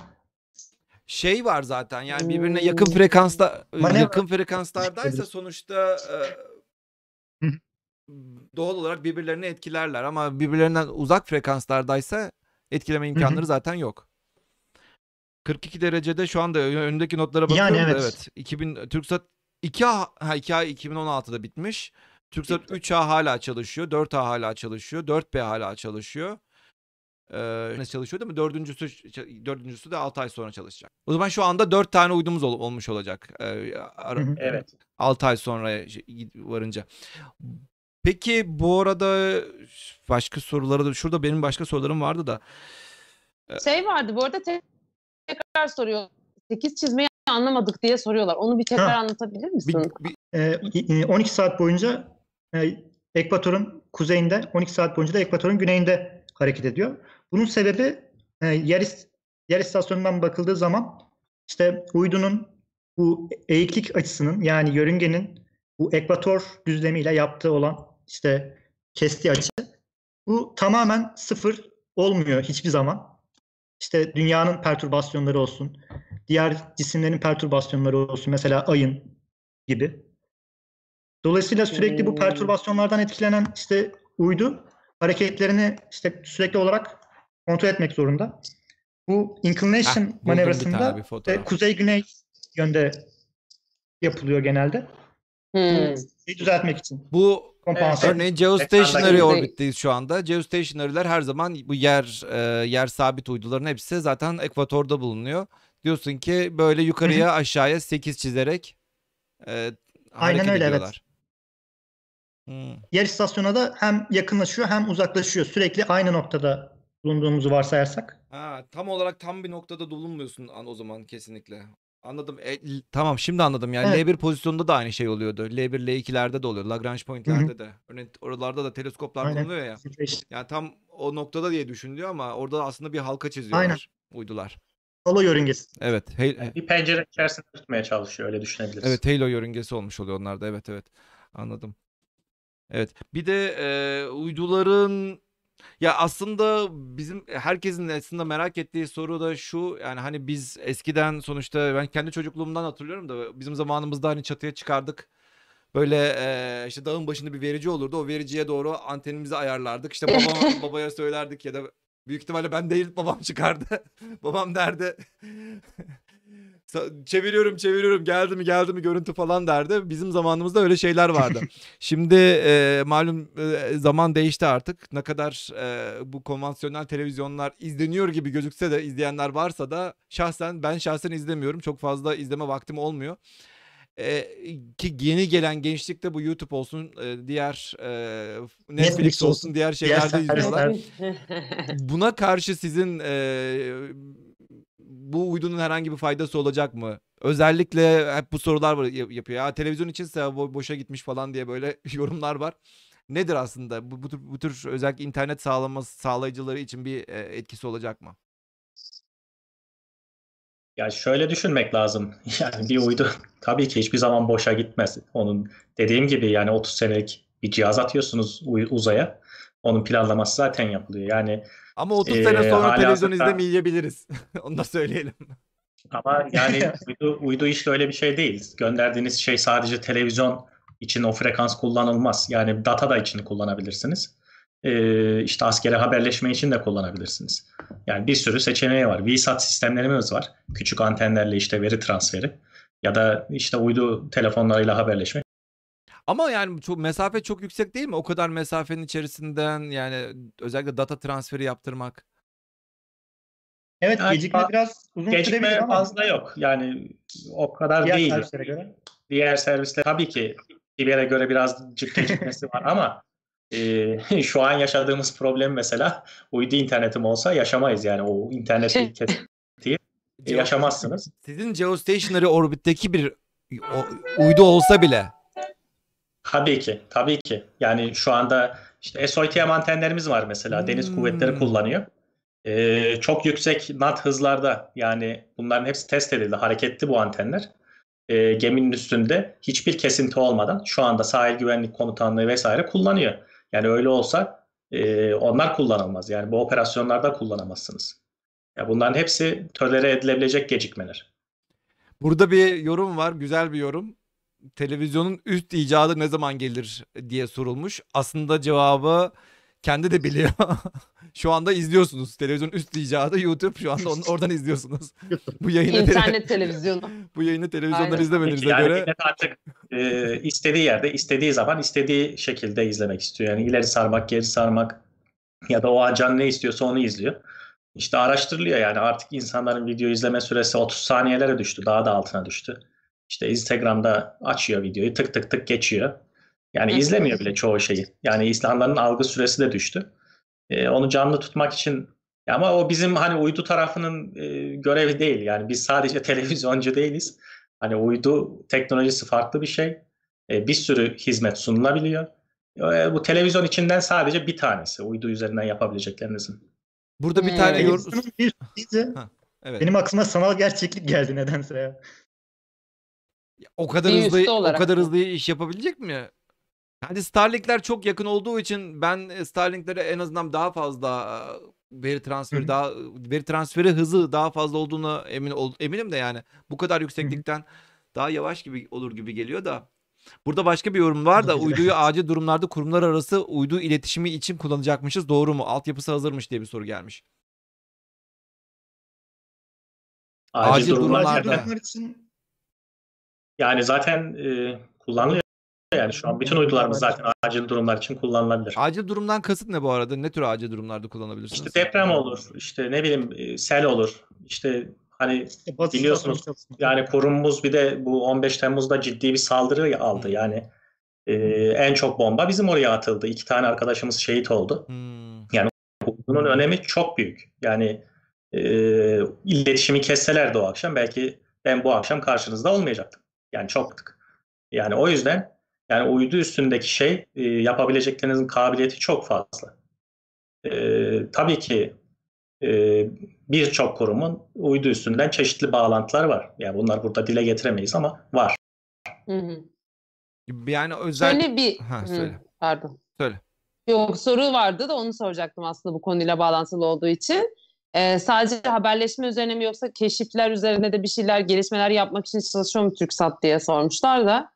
şey var zaten yani birbirine yakın Hmm. frekansta Manevra- yakın frekanslardaysa sonuçta e, doğal olarak birbirlerini etkilerler ama birbirlerinden uzak frekanslardaysa etkileme imkanları zaten yok. 42 derecede şu anda önündeki notlara bakıyorum Yani da evet. evet. 2000 Türksat 2A ha 2A 2016'da bitmiş. Türksat 3A hala çalışıyor, 4A hala çalışıyor, 4B hala çalışıyor. Ee, ne çalışıyor değil mi? Dördüncüsü, dördüncüsü de 6 ay sonra çalışacak. O zaman şu anda 4 tane uydumuz ol- olmuş olacak. Ee. Evet. 6 ay sonra varınca. Peki bu arada başka soruları da şurada benim başka sorularım vardı da. Şey vardı bu arada te- tekrar soruyor. 8 çizmeyi anlamadık diye soruyorlar. Onu bir tekrar Ha. anlatabilir Bir, misin? bir- Ee, y- 12 saat boyunca e, ekvatorun kuzeyinde, 12 saat boyunca da ekvatorun güneyinde hareket ediyor. Bunun sebebi e, yer, yer istasyonundan bakıldığı zaman işte uydunun bu eğiklik açısının yani yörüngenin bu ekvator düzlemiyle yaptığı olan işte kestiği açı bu tamamen sıfır olmuyor hiçbir zaman. İşte dünyanın perturbasyonları olsun, diğer cisimlerin perturbasyonları olsun mesela ayın gibi. Dolayısıyla sürekli bu Hmm. perturbasyonlardan etkilenen işte uydu hareketlerini işte sürekli olarak kontrol etmek zorunda. Bu inclination Heh, bir manevrasında bir fotoğraf. kuzey-güney yönde yapılıyor genelde. Hmm. Şeyi düzeltmek için. Bu Kompanse. Örneğin geostationary orbitteyiz şu anda. Geostationary'ler her zaman bu yer e, yer sabit uyduların hepsi zaten ekvatorda bulunuyor. Diyorsun ki böyle yukarıya aşağıya 8 çizerek e, hareket öyle, evet. ediyorlar. Hmm. Yer istasyonuna da hem yakınlaşıyor hem uzaklaşıyor. Sürekli aynı noktada bulunduğumuzu varsayarsak. Ha, tam olarak tam bir noktada bulunmuyorsun an- o zaman kesinlikle. Anladım. E, tamam şimdi anladım. Yani Evet. L1 pozisyonunda da aynı şey oluyordu. L1, L2'lerde de oluyor. Lagrange pointlerde de. Örneğin oralarda da teleskoplar Aynen. bulunuyor ya. Yani tam o noktada diye düşünülüyor ama orada aslında bir halka çiziyorlar Aynen. uydular. Halo yörüngesi. Evet. Hey- Bir pencere içerisinde tutmaya çalışıyor öyle düşünebiliriz. Evet Halo yörüngesi olmuş oluyor onlarda. Evet evet. Anladım. Evet. Bir de e, uyduların ya aslında bizim herkesin aslında merak ettiği soru da şu yani hani biz eskiden sonuçta ben kendi çocukluğumdan hatırlıyorum da bizim zamanımızda hani çatıya çıkardık. Böyle e, işte dağın başında bir verici olurdu. O vericiye doğru antenimizi ayarlardık. İşte babama, babaya söylerdik ya da büyük ihtimalle ben değil babam çıkardı. babam derdi. Çeviriyorum çeviriyorum geldi mi geldi mi görüntü falan derdi. Bizim zamanımızda öyle şeyler vardı. Şimdi e, malum e, zaman değişti artık. Ne kadar e, bu konvansiyonel televizyonlar izleniyor gibi gözükse de izleyenler varsa da şahsen ben şahsen izlemiyorum. Çok fazla izleme vaktim olmuyor. E, ki yeni gelen gençlikte bu YouTube olsun, e, diğer e, Netflix, Netflix olsun, olsun, diğer diğer şeylerde izliyorlar. Buna karşı sizin e, bu uydunun herhangi bir faydası olacak mı? Özellikle hep bu sorular var, yap- yapıyor. Ya televizyon içinse bo- boşa gitmiş falan diye böyle yorumlar var. Nedir aslında? Bu, bu, tür, bu tür özellikle internet sağlaması sağlayıcıları için bir e, etkisi olacak mı? Ya şöyle düşünmek lazım. Yani bir uydu tabii ki hiçbir zaman boşa gitmez. Onun dediğim gibi yani 30 senelik bir cihaz atıyorsunuz uzaya. Onun planlaması zaten yapılıyor. Yani Ama 30 Ee, sene sonra televizyon hazırda- izlemeyebiliriz. Onu da söyleyelim. ama yani uydu, uydu işte öyle bir şey değil. Gönderdiğiniz şey sadece televizyon için o frekans kullanılmaz. Yani data da için kullanabilirsiniz. Ee, işte askeri haberleşme için de kullanabilirsiniz. Yani bir sürü seçeneği var. VSAT sistemlerimiz var. Küçük antenlerle işte veri transferi ya da işte uydu telefonlarıyla haberleşme. Ama yani çok mesafe çok yüksek değil mi? O kadar mesafenin içerisinden yani özellikle data transferi yaptırmak. Evet Yani gecikme fa- biraz uzun Gecikme ama fazla yok. Yani o kadar diğer değil. servislere göre. Diğer servisler tabii ki Kiber'e göre birazcık gecikmesi var ama e, şu an yaşadığımız problem mesela uydu internetim olsa yaşamayız yani o internet Şey- kesintiyi yaşamazsınız. Sizin geostationary orbitteki bir o- uydu olsa bile Tabii ki, tabii ki. Yani şu anda işte SOTM antenlerimiz var mesela. Deniz Hmm. kuvvetleri kullanıyor. Ee, çok yüksek NAT hızlarda yani bunların hepsi test edildi. Hareketli bu antenler. Ee, geminin üstünde hiçbir kesinti olmadan şu anda sahil güvenlik komutanlığı vesaire kullanıyor. Yani öyle olsa e, onlar kullanılmaz. Yani bu operasyonlarda kullanamazsınız. Ya bunların hepsi tolere edilebilecek gecikmeler. Burada bir yorum var, güzel bir yorum. Televizyonun üst icadı ne zaman gelir diye sorulmuş. Aslında cevabı kendi de biliyor. şu anda izliyorsunuz. Televizyon üst icadı YouTube. Şu anda onu, oradan izliyorsunuz. bu yayını tele- İnternet televizyonu. bu yayını televizyondan izlemenize yani göre millet artık e, istediği yerde, istediği zaman, istediği şekilde izlemek istiyor. Yani ileri sarmak, geri sarmak ya da o acan ne istiyorsa onu izliyor. İşte araştırılıyor yani artık insanların video izleme süresi 30 saniyelere düştü. Daha da altına düştü. İşte Instagram'da açıyor videoyu tık tık tık geçiyor. Yani izlemiyor bile çoğu şeyi. Yani insanların algı süresi de düştü. E, onu canlı tutmak için ama o bizim hani uydu tarafının e, görevi değil. Yani biz sadece televizyoncu değiliz. Hani uydu teknolojisi farklı bir şey. E, bir sürü hizmet sunulabiliyor. E, bu televizyon içinden sadece bir tanesi uydu üzerinden yapabileceklerinizin. Burada bir tane yor- Ha, evet. benim aklıma sanal gerçeklik geldi nedense ya. O kadar Bir hızlı o olarak kadar mı? hızlı iş yapabilecek mi? Yani Starlink'ler çok yakın olduğu için ben e, Starlink'lere en azından daha fazla e, veri Hı transferi hı. daha veri transferi hızı daha fazla olduğunu emin ol, eminim de yani bu kadar yükseklikten daha yavaş gibi olur gibi geliyor da. Burada başka bir yorum var da Olabilir, uyduyu acil durumlarda kurumlar arası uydu iletişimi için kullanacakmışız. Doğru mu? Altyapısı hazırmış diye bir soru gelmiş. Acil, Acil durumlar durumlarda. Acil zaten- durumlar için yani zaten e, kullanılıyor. Yani şu an bütün uydularımız zaten acil durumlar için kullanılabilir. Acil durumdan kasıt ne bu arada? Ne tür acil durumlarda kullanabilirsiniz? İşte deprem olur, işte ne bileyim e, sel olur. İşte hani işte Biliyorsunuz, yani kurumumuz bir de bu 15 Temmuz'da ciddi bir saldırı aldı. Yani e, en çok bomba bizim oraya atıldı. İki tane arkadaşımız şehit oldu. Hmm. Bunun önemi çok büyük. Yani e, iletişimi kesselerdi o akşam belki ben bu akşam karşınızda olmayacaktım. Yani çok yani o yüzden yani uydu üstündeki şey e, yapabileceklerinizin kabiliyeti çok fazla. E, tabii ki e, birçok kurumun uydu üstünden çeşitli bağlantılar var. Yani bunlar burada dile getiremeyiz ama var. Hı hı. Yani özel Şöyle bir Ha, Hı, söyle. pardon. Söyle. Yok soru vardı da onu soracaktım aslında bu konuyla bağlantılı olduğu için. Ee, sadece haberleşme üzerine mi yoksa keşifler üzerine de bir şeyler, gelişmeler yapmak için çalışıyor mu TürkSat diye sormuşlar da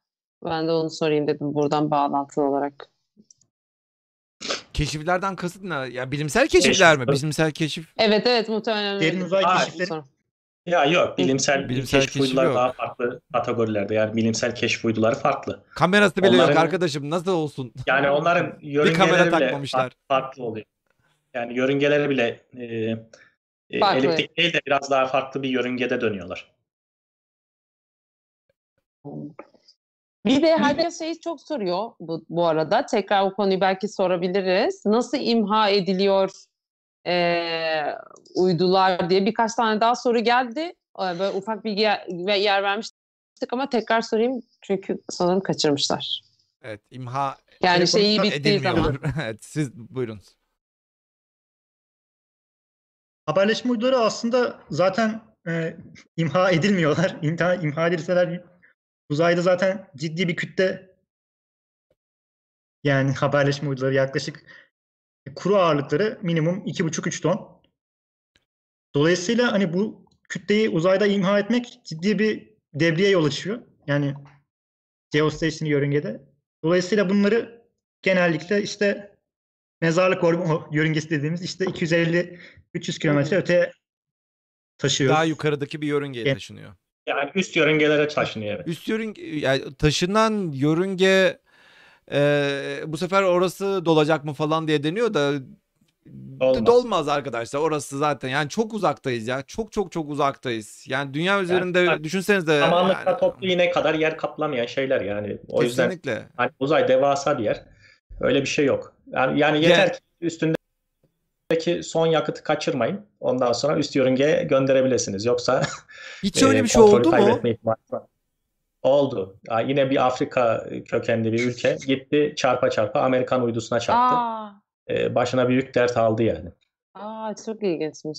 ben de onu sorayım dedim buradan bağlantılı olarak. Keşiflerden kasıt ne? Ya bilimsel keşifler mi? Keşif. Bilimsel keşif. Evet evet muhtemelen Derin öyle. uzay keşifleri. Ya yok bilimsel, Bilimsel keşif keşif uyduları yok. daha farklı kategorilerde. Yani bilimsel keşif uyduları farklı. Kamerası bile yok Onların- arkadaşım. Nasıl olsun? Yani onların kamera yörüngeleri bile takmamışlar. farklı, farklı oluyor. Yani yörüngeleri bile e, Farklı. eliptik değil de biraz daha farklı bir yörüngede dönüyorlar. Bir de herkes şeyi çok soruyor bu, bu arada. Tekrar bu konuyu belki sorabiliriz. Nasıl imha ediliyor eee, uydular diye birkaç tane daha soru geldi. Ee, Böyle ufak bir yer, yer vermiştik ama tekrar sorayım çünkü sanırım kaçırmışlar. Evet, imha Yani Şey şeyi bittiği zaman. edilmiyor. evet, siz buyurun. Haberleşme uyduları aslında zaten e, imha edilmiyorlar. İmha, imha edilseler uzayda zaten ciddi bir kütle yani haberleşme uyduları yaklaşık kuru ağırlıkları minimum 2,5-3 ton. Dolayısıyla hani bu kütleyi uzayda imha etmek ciddi bir devreye yol açıyor. Yani geostationary yörüngede. Dolayısıyla bunları genellikle işte mezarlık or- yörüngesi dediğimiz işte 250-300 kilometre öteye taşıyoruz. Daha yukarıdaki bir yörüngeye Evet. taşınıyor. Yani üst yörüngelere taşınıyor. Evet. Üst yörünge yani taşınan yörünge e, bu sefer orası dolacak mı falan diye deniyor da Olmaz. dolmaz arkadaşlar. Orası zaten yani çok uzaktayız ya. Çok çok çok uzaktayız. Yani dünya üzerinde bak, düşünsenize Samanlıkta yani, toplu iğne kadar yer kaplamayan şeyler yani. O yüzden kesinlikle. hani uzay devasa bir yer. Öyle bir şey yok. Yani, yani yeter Yani- ki üstündeki son yakıtı kaçırmayın. Ondan sonra üst yörüngeye gönderebilirsiniz. Yoksa Hiç öyle e, bir şey oldu mu? Oldu. Ya yine bir Afrika kökenli bir ülke gitti çarpa çarpa Amerikan uydusuna çarptı. Aa, E, başına büyük dert aldı yani. aa çok ilginçmiş.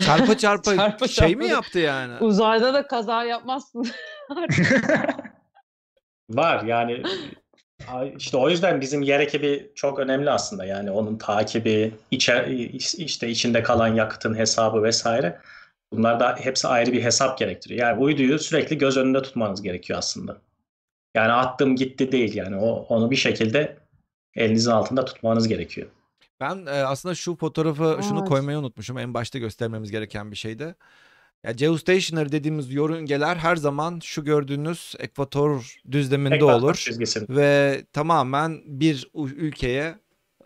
Çarpa çarpa, Çarpa şey çarpa. mi yaptı yani? Uzayda da kaza yapmazsın. Var yani işte o yüzden bizim yer ekibi çok önemli aslında. Yani onun takibi, içer, işte içinde kalan yakıtın hesabı vesaire. Bunlar da hepsi ayrı bir hesap gerektiriyor. Yani uyduyu sürekli göz önünde tutmanız gerekiyor aslında. Yani attım gitti değil yani o onu bir şekilde elinizin altında tutmanız gerekiyor. Ben e, aslında şu fotoğrafı şunu Evet. koymayı unutmuşum. En başta göstermemiz gereken bir şeydi. Ya geostationary dediğimiz yörüngeler her zaman şu gördüğünüz ekvator düzleminde Ekvator olur çizgisinde. ve tamamen bir ülkeye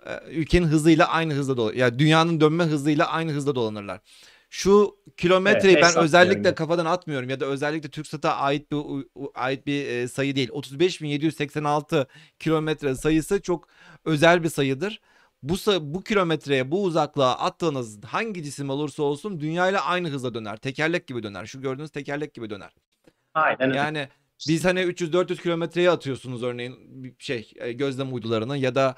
e, ülkenin hızıyla aynı hızda dolanır. Yani dünyanın dönme hızıyla aynı hızda dolanırlar. Şu kilometreyi Evet, ben özellikle yönünde. kafadan atmıyorum ya da özellikle TürkSat'a ait bir ait bir e, sayı değil. 35.786 kilometre sayısı çok özel bir sayıdır. Bu bu kilometreye, bu uzaklığa attığınız hangi cisim olursa olsun dünya ile aynı hızla döner. Tekerlek gibi döner. Şu gördüğünüz tekerlek gibi döner. Aynen. Yani Biz hani 300-400 kilometreye atıyorsunuz örneğin şey e, gözlem uydularını ya da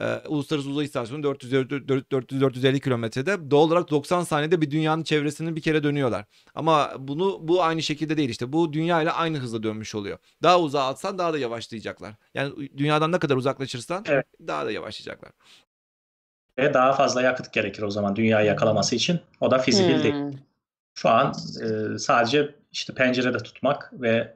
e, Uluslararası Uzay İstasyonu 400-450 kilometrede doğal olarak 90 saniyede bir dünyanın çevresini bir kere dönüyorlar. Ama bunu bu aynı şekilde değil işte. Bu dünya ile aynı hızla dönmüş oluyor. Daha uzağa atsan daha da yavaşlayacaklar. Yani dünyadan ne kadar uzaklaşırsan Evet. daha da yavaşlayacaklar. Ve daha fazla yakıt gerekir o zaman dünyayı yakalaması için. O da fizibil değil. Hmm. Şu an e, sadece işte pencerede tutmak ve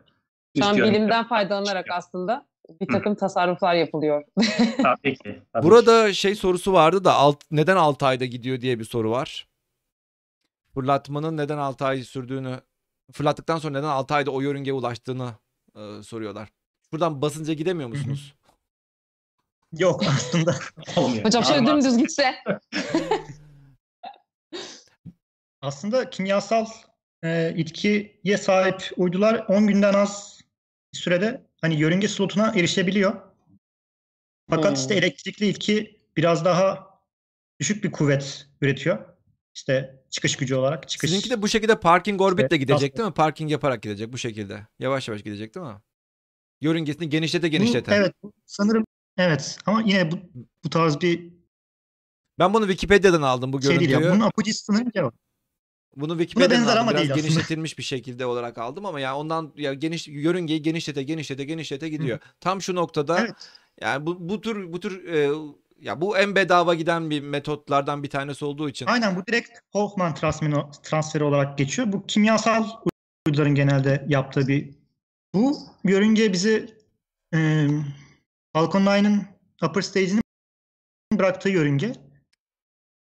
Şu an bilimden faydalanarak aslında bir takım tasarruflar yapılıyor. Tabii ki. tabii ki. Burada şey sorusu vardı da alt, neden 6 ayda gidiyor diye bir soru var. Fırlatmanın neden 6 ay sürdüğünü, fırlattıktan sonra neden 6 ayda o yörüngeye ulaştığını e, soruyorlar. Buradan basınca gidemiyor musunuz? Yok aslında. olmuyor. Hocam şöyle dümdüz gitse. Aslında kimyasal e, itkiye sahip uydular 10 günden az bir sürede hani yörünge slotuna erişebiliyor. Fakat Hmm. işte elektrikli itki biraz daha düşük bir kuvvet üretiyor. İşte çıkış gücü olarak çıkış. Sizinki de bu şekilde parking orbitle İşte gidecek aslında- değil mi? Parking yaparak gidecek bu şekilde. Yavaş yavaş gidecek değil mi? Yörüngesini genişlete Bu- genişlete. evet sanırım evet ama yine bu, bu tarz bir Ben bunu Wikipedia'dan aldım bu şey değil görüntüyü. ya. Bunun yok. Bunu Wikipedia'dan benzer aldım. ama Biraz değil aslında. genişletilmiş bir şekilde olarak aldım ama ya ondan ya geniş yörüngeyi genişlete genişlete genişlete gidiyor. Tam şu noktada Evet. yani bu bu tür bu tür e, ya bu en bedava giden bir metotlardan bir tanesi olduğu için. Aynen bu direkt Hoffman transmino- transferi olarak geçiyor. Bu kimyasal uyduların genelde yaptığı bir bu yörünge bizi e, Falcon 9'ın upper stage'ini bıraktığı yörünge.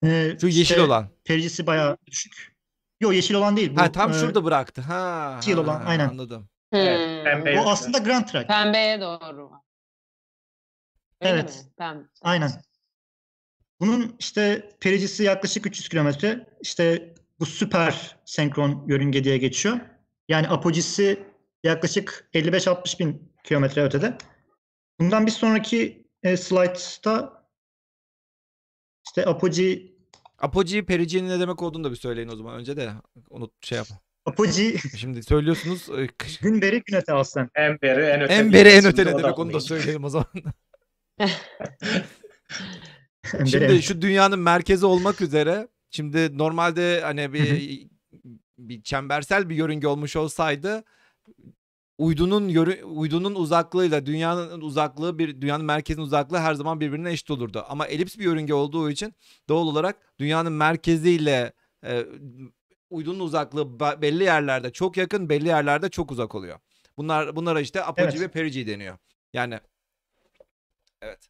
E, Şu yeşil işte olan. Pericisi bayağı düşük. Yok yeşil olan değil. Bu, Ha tam e, şurada bıraktı. Ha. yeşil olan, ha, aynen. Anladım. Evet, Hmm. O aslında Grand Track. Pembeye doğru. Öyle Evet. mi? Pembe. Aynen. Bunun işte pericisi yaklaşık 300 kilometre. İşte bu süper senkron yörünge diye geçiyor. Yani apogisi yaklaşık 55-60 bin kilometre ötede. Bundan bir sonraki e, slide'da işte apogee Apogee periginin ne demek olduğunu da bir söyleyin o zaman önce de unut şey yap. apogee Şimdi söylüyorsunuz. e, gün beri gün öte aslen. En beri en öte. En beri en öte ne da demek onu da söyleyelim o zaman. Şimdi şu dünyanın merkezi olmak üzere şimdi normalde hani bir bir çembersel bir yörünge olmuş olsaydı uydunun yörü, uydunun uzaklığıyla dünyanın uzaklığı bir dünyanın merkezinin uzaklığı her zaman birbirine eşit olurdu. Ama elips bir yörünge olduğu için doğal olarak dünyanın merkeziyle e, uydunun uzaklığı belli yerlerde çok yakın, belli yerlerde çok uzak oluyor. Bunlar bunlara işte apogee Evet. ve perigee deniyor. Yani evet.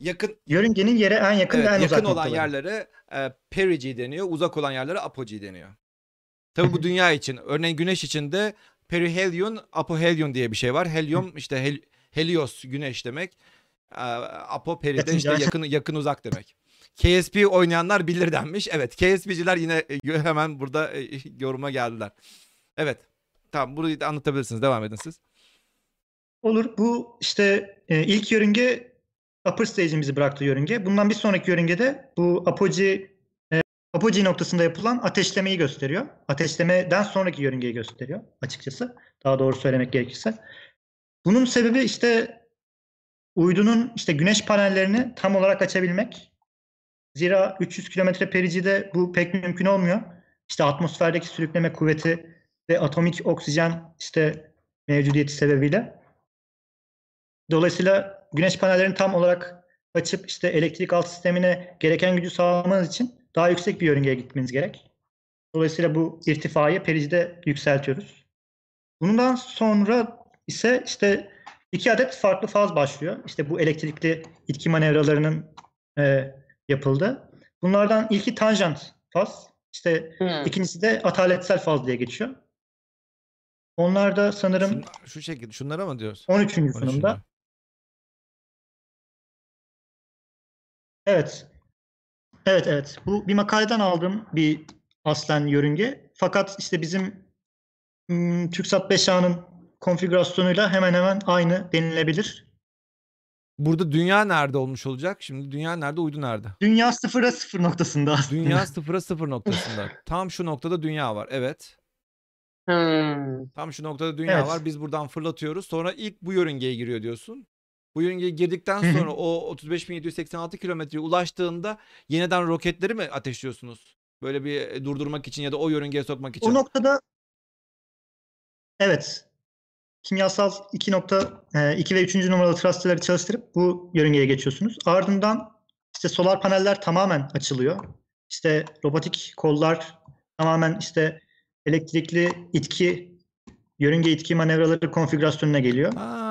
Yakın Yörüngenin yere en yakın Evet, ve en yakın uzak olan noktaları. yerlere e, perigee deniyor. Uzak olan yerlere apogee deniyor. Tabii bu dünya için. Örneğin güneş için de perihelion, apohelion diye bir şey var. Helium işte hel- helios güneş demek. E, apo peri de işte yakın yakın uzak demek. KSP oynayanlar bilir denmiş. Evet, KSP'ciler yine e, hemen burada e, yoruma geldiler. Evet. Tamam, burayı da anlatabilirsiniz. Devam edin siz. Olur. Bu işte e, ilk yörünge upper stage'imizi bıraktığı yörünge. Bundan bir sonraki yörüngede bu e, apogee noktasında yapılan ateşlemeyi gösteriyor. Ateşlemeden sonraki yörüngeyi gösteriyor açıkçası. Daha doğru söylemek gerekirse. Bunun sebebi işte uydunun işte güneş panellerini tam olarak açabilmek. Zira 300 kilometre pericide bu pek mümkün olmuyor. İşte atmosferdeki sürükleme kuvveti ve atomik oksijen işte mevcudiyeti sebebiyle. Dolayısıyla güneş panellerini tam olarak açıp işte elektrik alt sistemine gereken gücü sağlamanız için daha yüksek bir yörüngeye gitmeniz gerek. Dolayısıyla bu irtifayı pericide yükseltiyoruz. Bundan sonra ise işte iki adet farklı faz başlıyor. İşte bu elektrikli itki manevralarının e, yapıldığı. Bunlardan ilki tanjant faz. İşte Hmm. ikincisi de ataletsel faz diye geçiyor. Onlar da sanırım Şun- şu şekilde şunlara mı diyoruz? 13. 13'ünde. sunumda. Evet. Evet evet. Bu bir makaleden aldığım bir aslen yörünge. Fakat işte bizim hmm, TürkSat 5A'nın konfigürasyonuyla hemen hemen aynı denilebilir. Burada dünya nerede olmuş olacak? Şimdi dünya nerede, uydu nerede? Dünya sıfıra sıfır noktasında aslında. Dünya sıfıra sıfır noktasında. Tam şu noktada dünya var. Evet. Hmm. Tam şu noktada dünya Evet. var. Biz buradan fırlatıyoruz. Sonra ilk bu yörüngeye giriyor diyorsun. Bu yörüngeye girdikten sonra o 35.786 kilometreye ulaştığında yeniden roketleri mi ateşliyorsunuz? Böyle bir e, durdurmak için ya da o yörüngeye sokmak için. O noktada evet kimyasal 2 nokta 2 ve 3. numaralı thruster'ları çalıştırıp bu yörüngeye geçiyorsunuz. Ardından işte solar paneller tamamen açılıyor. İşte robotik kollar tamamen işte elektrikli itki yörünge itki manevraları konfigürasyonuna geliyor. Aa,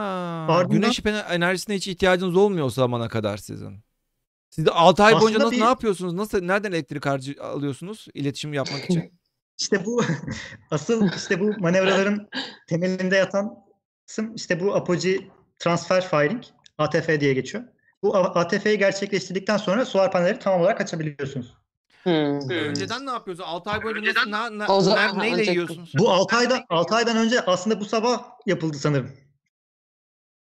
Ardından- güneş ener- enerjisine hiç ihtiyacınız olmuyor o zamana kadar sizin. Siz de 6 ay boyunca nasıl bir- ne yapıyorsunuz? Nasıl nereden elektrik harcı alıyorsunuz iletişim yapmak için? İşte bu asıl işte bu manevraların temelinde yatan kısım işte bu apogee transfer firing ATF diye geçiyor. Bu ATF'yi gerçekleştirdikten sonra solar panelleri tam olarak açabiliyorsunuz. Hmm. Önceden ne yapıyorsunuz? 6 ay boyunca nasıl, na, na- O zaman- neyle önceki- yiyorsunuz? Bu 6 ayda 6 aydan önce aslında bu sabah yapıldı sanırım.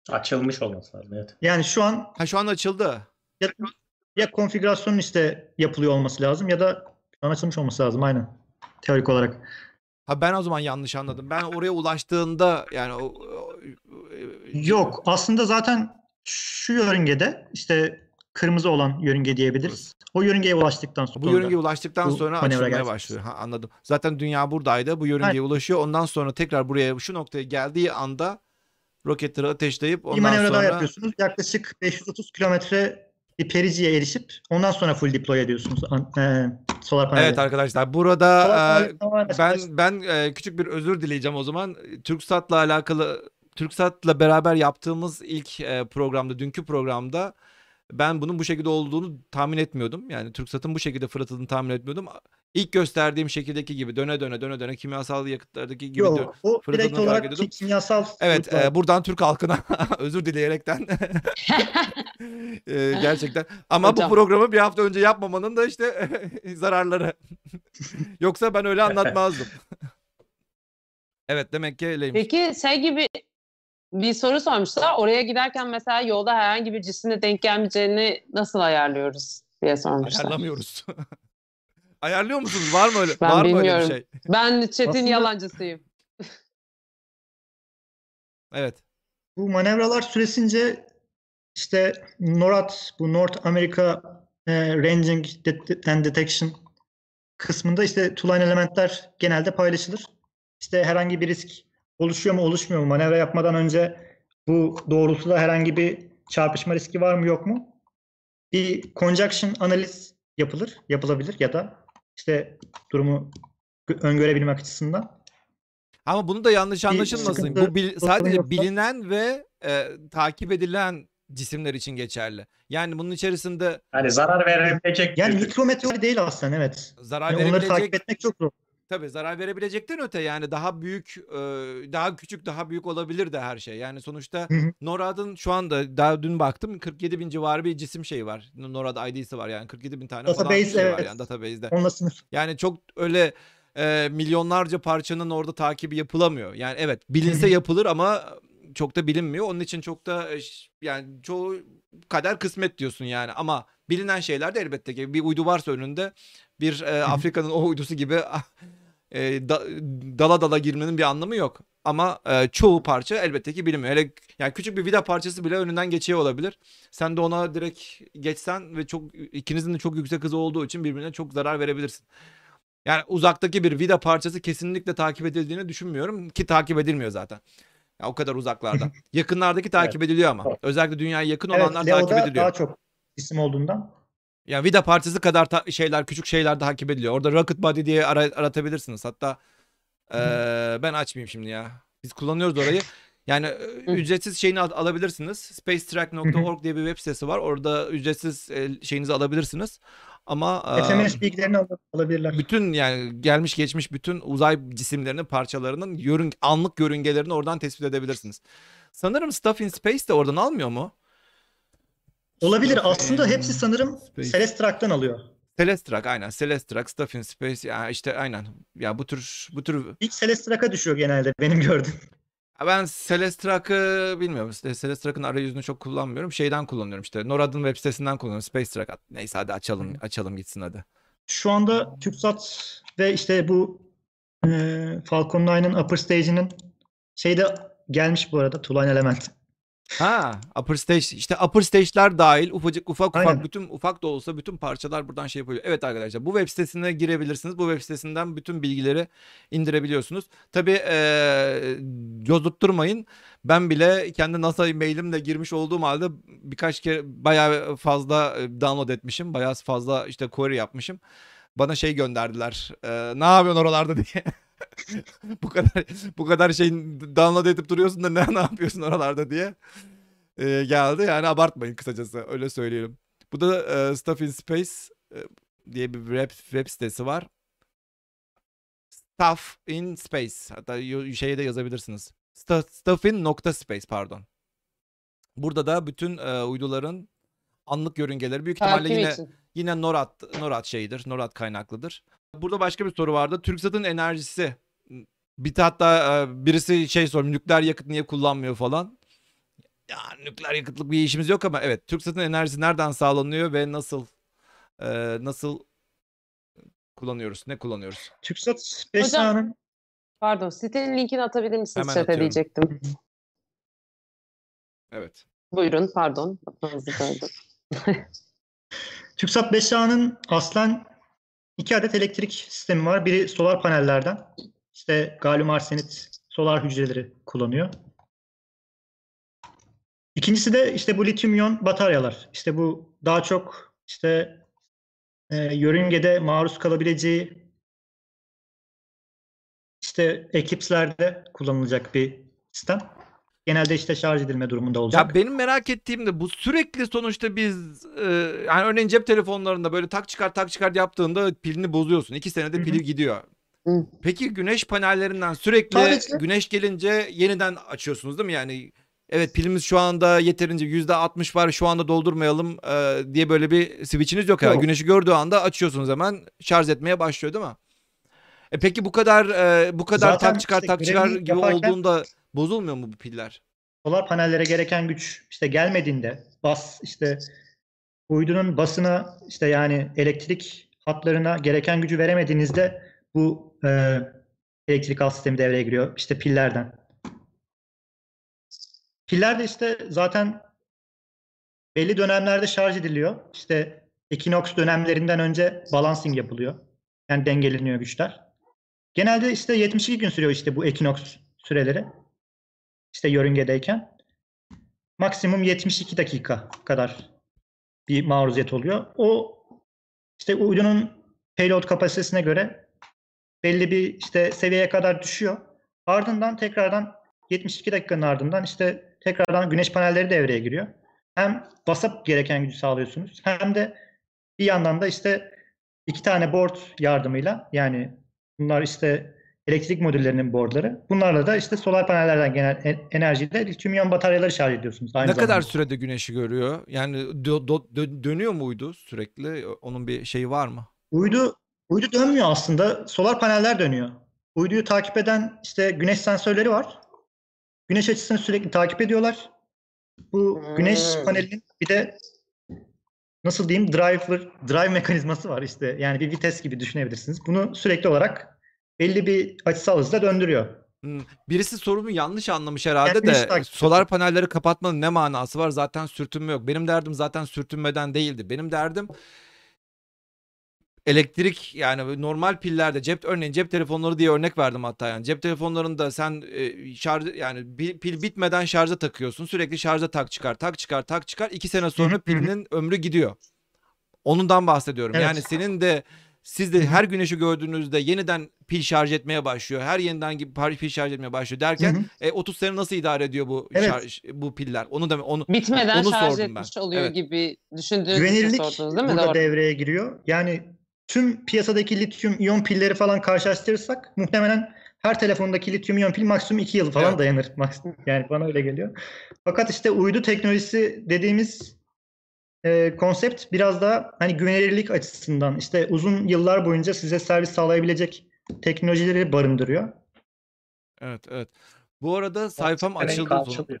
Açılmış olması lazım. Evet. Yani şu an Ha şu an açıldı. ya, ya konfigürasyonun işte yapılıyor olması lazım ya da şu an açılmış olması lazım aynen. Teorik olarak. Ha ben o zaman yanlış anladım. Ben oraya ulaştığında yani o, o- Yok aslında zaten şu yörüngede işte kırmızı olan yörünge diyebiliriz. O yörüngeye ulaştıktan sonra. Bu yörüngeye ulaştıktan bu sonra manevra açılmaya gerçekleşti. başlıyor. Ha, anladım. Zaten dünya buradaydı. Bu yörüngeye ulaşıyor. Ondan sonra tekrar buraya şu noktaya geldiği anda roketleri ateşleyip bir ondan manevra sonra daha yapıyorsunuz. Yaklaşık 530 kilometre bir periciye erişip ondan sonra full deploy ediyorsunuz e, solar panelleri. Evet arkadaşlar burada e, ben ben e, küçük bir özür dileyeceğim o zaman. TürkSat'la alakalı TürkSat'la beraber yaptığımız ilk e, programda, dünkü programda ben bunun bu şekilde olduğunu tahmin etmiyordum. Yani TürkSat'ın bu şekilde fırlatıldığını tahmin etmiyordum. İlk gösterdiğim şekildeki gibi döne döne döne döne kimyasal yakıtlardaki gibi Yok, o direkt olarak ki- kimyasal Evet, e, buradan Türk halkına özür dileyerekten e, gerçekten. Ama Hocam. bu programı bir hafta önce yapmamanın da işte zararları. Yoksa ben öyle anlatmazdım. evet, demek ki öyleymiş. Peki şey gibi bir soru sormuşlar. Oraya giderken mesela yolda herhangi bir cisimle denk gelmeyeceğini nasıl ayarlıyoruz diye sormuşlar. Ayarlamıyoruz. Ayarlıyor musunuz? Var mı öyle? Ben var mı öyle bir bilmiyorum. şey? Ben Çetin Aslında- yalancısıyım. Evet. Bu manevralar süresince işte NORAD, bu North America e, Ranging and Detection kısmında işte Tuline elementler genelde paylaşılır. İşte herhangi bir risk oluşuyor mu oluşmuyor mu? Manevra yapmadan önce bu doğrultuda herhangi bir çarpışma riski var mı yok mu? Bir conjunction analiz yapılır, yapılabilir ya da işte durumu gö- öngörebilmek açısından. Ama bunu da yanlış anlaşılmasın. Bu bil- sadece yoksa- bilinen ve e, takip edilen cisimler için geçerli. Yani bunun içerisinde Yani zarar verebilecek Yani mikrometeor değil aslında evet. zarar Yani onları verebilecek takip etmek çok zor. Tabii zarar verebilecekten öte yani daha büyük, daha küçük, daha büyük olabilir de her şey. Yani sonuçta Hı hı. NORAD'ın şu anda daha dün baktım 47 bin civarı bir cisim şeyi var. NORAD ID'si var yani 47 bin tane falan Database, şey var evet. yani database'de. Onunla sınır. Yani çok öyle milyonlarca parçanın orada takibi yapılamıyor. Yani evet Hı bilinse hı. yapılır ama çok da bilinmiyor. Onun için çok da e, ş- yani çoğu kadar kısmet diyorsun yani. Ama bilinen şeyler de elbette ki bir uydu varsa önünde bir e, Afrika'nın o uydusu gibi e, da- dala dala girmenin bir anlamı yok. Ama e, çoğu parça elbette ki bilinmiyor. Hele yani küçük bir vida parçası bile önünden geçiyor olabilir. Sen de ona direkt geçsen ve çok ikinizin de çok yüksek hızı olduğu için birbirine çok zarar verebilirsin. Yani uzaktaki bir vida parçası kesinlikle takip edildiğini düşünmüyorum ki takip edilmiyor zaten. Ya o kadar uzaklarda. Yakınlardaki takip ediliyor ama. Evet. Özellikle dünyaya yakın Evet, olanlar takip Leo'da ediliyor. daha çok isim olduğundan. Yani vida parçası kadar ta- şeyler küçük şeyler takip ediliyor. Orada Rocket Body diye ara- aratabilirsiniz. Hatta eee, ben açmayayım şimdi ya. Biz kullanıyoruz orayı. Yani e, ücretsiz şeyini al- alabilirsiniz. Spacetrack.org diye bir web sitesi var. Orada ücretsiz e, şeyinizi alabilirsiniz. Ama e, FMS bilgilerini al- alabilirler. bütün yani gelmiş geçmiş bütün uzay cisimlerinin parçalarının yörün, anlık yörüngelerini oradan tespit edebilirsiniz. Sanırım Stuff in Space de oradan almıyor mu? Olabilir. Aslında hepsi sanırım Space. Celestrak'tan alıyor. Celestrak aynen. Celestrak, Stuff in Space ya işte aynen. Ya bu tür bu tür İlk Celestrak'a düşüyor genelde benim gördüğüm. Ben Celestrak'ı bilmiyorum. Celestrak'ın arayüzünü çok kullanmıyorum. Şeyden kullanıyorum işte. NORAD'ın web sitesinden kullanıyorum. SpaceTrack. Neyse hadi açalım açalım gitsin hadi. Şu anda TürkSat ve işte bu Ee, Falcon 9'ın upper stage'inin şeyde gelmiş bu arada Tuline Element. Ha, upper stage işte upper stage'ler dahil ufacık ufak ufak Aynen. bütün ufak da olsa bütün parçalar buradan şey yapıyor. Evet arkadaşlar bu web sitesine girebilirsiniz. Bu web sitesinden bütün bilgileri indirebiliyorsunuz. Tabii eee durmayın. Ben bile kendi NASA mailimle girmiş olduğum halde birkaç kere bayağı fazla e, download etmişim. Bayağı fazla işte query yapmışım. Bana şey gönderdiler. eee, ne yapıyorsun oralarda diye. bu kadar bu kadar şeyin download edip duruyorsun da ne ne yapıyorsun oralarda diye e, geldi. Yani abartmayın kısacası öyle söyleyelim. Bu da e, Stuff in Space e, diye bir web, web sitesi var. Stuff in Space. Hatta şeye de yazabilirsiniz. Stuff, stuff in nokta space pardon. Burada da bütün e, uyduların anlık yörüngeleri büyük ihtimalle Takip yine için. Yine NORAD, NORAD şeyidir. NORAD kaynaklıdır. Burada başka bir soru vardı. TürkSat'ın enerjisi. Bir hatta e, birisi şey sormuş. Nükleer yakıt niye kullanmıyor falan. Ya nükleer yakıtlık bir işimiz yok ama evet TürkSat'ın enerjisi nereden sağlanıyor ve nasıl e, nasıl kullanıyoruz? Ne kullanıyoruz? TürkSat 5 Hocam- sahanın Pardon sitenin linkini atabilir misiniz Hemen chat'e diyecektim. Evet. Buyurun pardon. TürkSat 5 sahanın aslen iki adet elektrik sistemi var. Biri solar panellerden. İşte galyum arsenit solar hücreleri kullanıyor. İkincisi de işte bu lityum iyon bataryalar. İşte bu daha çok işte e, yörüngede maruz kalabileceği işte eklipslerde kullanılacak bir sistem. Genelde işte şarj edilme durumunda olacak. Ya benim merak ettiğim de bu sürekli sonuçta biz e, yani örneğin cep telefonlarında böyle tak çıkar tak çıkar yaptığında pilini bozuyorsun. İki senede pili gidiyor. Hı. Peki güneş panellerinden sürekli Sadece- güneş gelince yeniden açıyorsunuz değil mi? Yani evet pilimiz şu anda yeterince yüzde 60 var şu anda doldurmayalım e, diye böyle bir switch'iniz yok. Yani Yok. güneşi gördüğü anda açıyorsunuz hemen şarj etmeye başlıyor değil mi? E peki bu kadar e, bu kadar Zaten tak çıkar işte tak çıkar gibi yaparken- olduğunda bozulmuyor mu bu piller? solar panellere gereken güç işte gelmediğinde bas işte uydunun basına işte yani elektrik hatlarına gereken gücü veremediğinizde bu e, elektrik alt sistemi devreye giriyor işte pillerden. Piller de işte zaten belli dönemlerde şarj ediliyor. İşte ekinoks dönemlerinden önce balancing yapılıyor. Yani dengeleniyor güçler. Genelde işte 72 gün sürüyor işte bu ekinoks süreleri işte yörüngedeyken maksimum 72 dakika kadar bir maruziyet oluyor. O işte uydunun payload kapasitesine göre belli bir işte seviyeye kadar düşüyor. Ardından tekrardan 72 dakikanın ardından işte tekrardan güneş panelleri devreye giriyor. Hem basıp gereken gücü sağlıyorsunuz hem de bir yandan da işte iki tane board yardımıyla yani bunlar işte elektrik modüllerinin boardları. Bunlarla da işte solar panellerden genel enerjiyle lityum iyon bataryaları şarj ediyorsunuz. Aynı ne kadar zamanda. sürede güneşi görüyor? Yani dö- dö- dö- dönüyor muydu sürekli? Onun bir şeyi var mı? Uydu uydu dönmüyor aslında. Solar paneller dönüyor. Uyduyu takip eden işte güneş sensörleri var. Güneş açısını sürekli takip ediyorlar. Bu güneş Hmm. panelinin bir de nasıl diyeyim driver drive mekanizması var işte. Yani bir vites gibi düşünebilirsiniz. Bunu sürekli olarak belli bir açısal hızla döndürüyor. Hmm, Birisi sorumu yanlış anlamış herhalde güneş de takip solar panelleri kapatmanın ne manası var? Zaten sürtünme yok. Benim derdim zaten sürtünmeden değildi. Benim derdim elektrik yani normal pillerde cep örneğin cep telefonları diye örnek verdim hatta yani cep telefonlarında sen e, şarj yani pil bitmeden şarja takıyorsun sürekli şarja tak çıkar tak çıkar tak çıkar iki sene sonra pilinin ömrü gidiyor. Onundan bahsediyorum. Evet. Yani senin de siz de her güneşi gördüğünüzde yeniden pil şarj etmeye başlıyor. Her yeniden gibi pil şarj etmeye başlıyor derken Hı hı. e, 30 sene nasıl idare ediyor bu Evet. şarj, bu piller? Onu da onu Bitmeden Onu şarj sordum etmiş ben. oluyor Evet. gibi düşündüğünüz için Güvenilirlik sordunuz değil mi? burada Doğru. devreye giriyor. Yani tüm piyasadaki lityum iyon pilleri falan karşılaştırırsak muhtemelen her telefondaki lityum iyon pil maksimum 2 yıl falan Evet. dayanır. Yani bana öyle geliyor. Fakat işte uydu teknolojisi dediğimiz e, konsept biraz daha hani güvenilirlik açısından işte uzun yıllar boyunca size servis sağlayabilecek teknolojileri barındırıyor. Evet evet. Bu arada sayfam Renk açıldı. alçalıyor.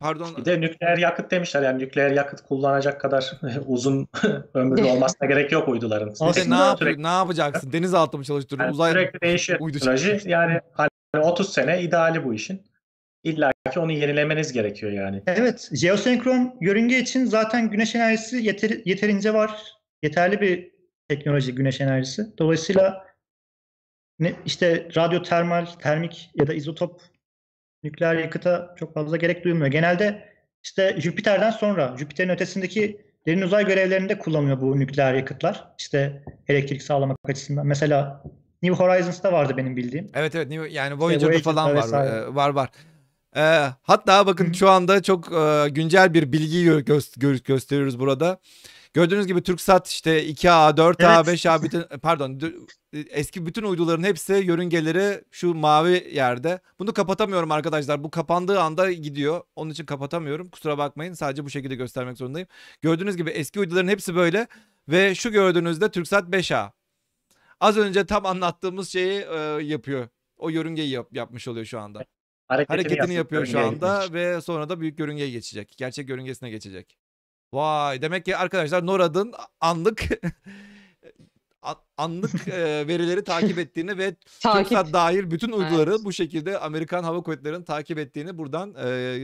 pardon Bir de nükleer yakıt demişler. Yani nükleer yakıt kullanacak kadar uzun ömürlü olmasına gerek yok uyduların. Aslında ne, yap- sürekli, ne yapacaksın? Denizaltı mı çalıştırıyorsun? yani Uzay sürekli değişiyor uydu teknoloji. Yani hani 30 sene ideali bu işin. İlla ki onu yenilemeniz gerekiyor yani. Evet, jeosenkron yörünge için zaten güneş enerjisi yeter- yeterince var. Yeterli bir teknoloji güneş enerjisi. Dolayısıyla ne, işte radyotermal, termik ya da izotop nükleer yakıta çok fazla gerek duyulmuyor. Genelde işte Jüpiter'den sonra, Jüpiter'in ötesindeki derin uzay görevlerinde kullanılıyor bu nükleer yakıtlar. İşte elektrik sağlamak açısından. Mesela New Horizons'ta vardı benim bildiğim. Evet evet New- yani Voyager'da Voyager'da falan var. vesaire. e, var var. E, hatta bakın Hı şu anda çok e, güncel bir bilgiyi gö- gö- gö- gösteriyoruz burada. Gördüğünüz gibi TürkSat işte 2A, 4A, Evet. 5A bütün pardon dü- eski bütün uyduların hepsi yörüngeleri şu mavi yerde. Bunu kapatamıyorum arkadaşlar. Bu kapandığı anda gidiyor. Onun için kapatamıyorum. Kusura bakmayın. Sadece bu şekilde göstermek zorundayım. Gördüğünüz gibi eski uyduların hepsi böyle ve şu gördüğünüzde TürkSat 5A. Az önce tam anlattığımız şeyi e, yapıyor. O yörüngeyi yap- yapmış oluyor şu anda. Hareketini, Hareketini yapıyor şu anda gitmek. ve sonra da büyük yörüngeye geçecek. Gerçek yörüngesine geçecek. Vay demek ki arkadaşlar NORAD'ın anlık an- anlık verileri takip ettiğini ve Takip. TürkSat dahil bütün uyduları Evet. bu şekilde Amerikan Hava Kuvvetleri'nin takip ettiğini buradan e,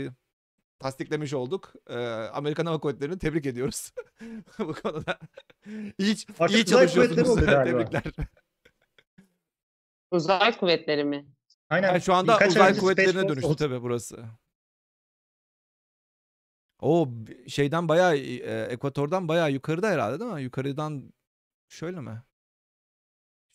tasdiklemiş olduk. E, Amerikan Hava Kuvvetleri'ni tebrik ediyoruz bu konuda. İyi, Artık iyi çalışıyorsunuz. Tebrikler. Uzay kuvvetleri mi? Aynen. Yani şu anda Birkaç ay uzay kuvvetlerine dönüştü tabii burası. O şeyden bayağı e, ekvatordan bayağı yukarıda herhalde değil mi? Yukarıdan şöyle mi?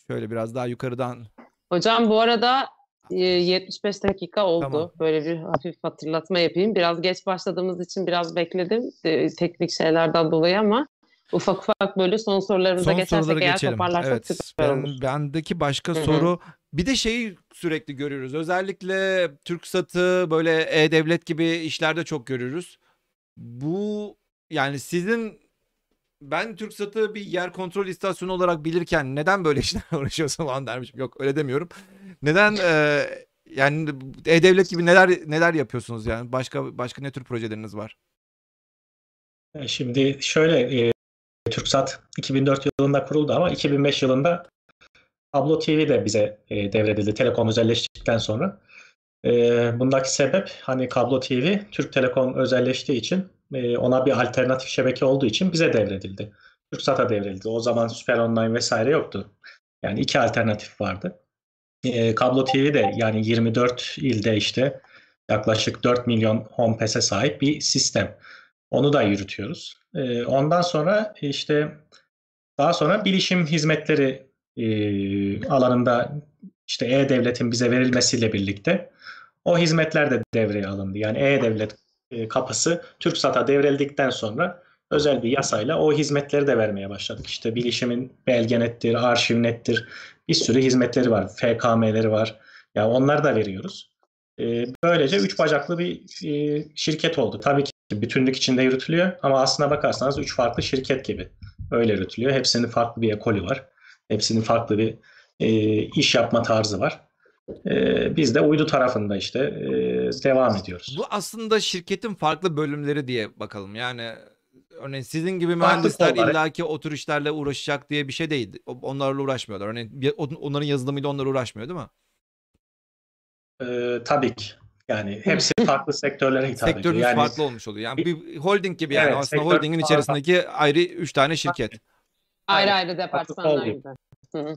Şöyle biraz daha yukarıdan. Hocam bu arada e, 75 dakika oldu. Tamam. Böyle bir hafif hatırlatma yapayım. Biraz geç başladığımız için biraz bekledim e, teknik şeylerden dolayı ama ufak ufak böyle son sorularımıza Son geçersek soruları eğer geçelim. toparlarsak Evet. süper Ben, olur. bendeki başka Hı hı. soru bir de şeyi sürekli görüyoruz. Özellikle TürkSat'ı böyle e-devlet gibi işlerde çok görüyoruz. Bu yani sizin ben TürkSat'ı bir yer kontrol istasyonu olarak bilirken neden böyle işlerle uğraşıyorsun falan dermişim. Yok öyle demiyorum. Neden e, yani e-devlet gibi neler neler yapıyorsunuz yani? Başka başka ne tür projeleriniz var? Şimdi şöyle e, TürkSat 2004 yılında kuruldu ama 2005 yılında Kablo TV de bize e, devredildi Telekom özelleştikten sonra. E, bundaki sebep hani Kablo TV Türk Telekom özelleştiği için e, ona bir alternatif şebeke olduğu için bize devredildi. TürkSat'a devredildi. O zaman Süper Online vesaire yoktu. Yani iki alternatif vardı. E, Kablo TV de yani 24 ilde işte yaklaşık 4 milyon home pass'e sahip bir sistem. Onu da yürütüyoruz. Ee, ondan sonra işte daha sonra bilişim hizmetleri e, alanında işte e-devletin bize verilmesiyle birlikte o hizmetler de devreye alındı. Yani e-devlet e, kapısı TürkSat'a devrildikten sonra özel bir yasayla o hizmetleri de vermeye başladık. İşte bilişimin belgenettir, arşivnettir bir sürü hizmetleri var. FKM'leri var. Ya onları da veriyoruz. E, böylece üç bacaklı bir e, şirket oldu. Tabii ki bütünlük içinde yürütülüyor ama aslına bakarsanız üç farklı şirket gibi öyle yürütülüyor. Hepsinin farklı bir ekolü var. Hepsinin farklı bir e, iş yapma tarzı var. E, biz de uydu tarafında işte e, devam ediyoruz. Bu aslında şirketin farklı bölümleri diye bakalım. Yani örneğin sizin gibi mühendisler illaki o tür işlerle uğraşacak diye bir şey değil. Onlarla uğraşmıyorlar. Örneğin onların yazılımıyla onlar uğraşmıyor değil mi? E, tabii ki. Yani hepsi farklı sektörlere hitap ediyor. Sektörünüz Yani farklı olmuş oluyor. Yani bir holding gibi yani Evet, aslında holdingin farklı. içerisindeki ayrı 3 tane şirket. Ayrı ayrı departmanlar gibi. Hı hı.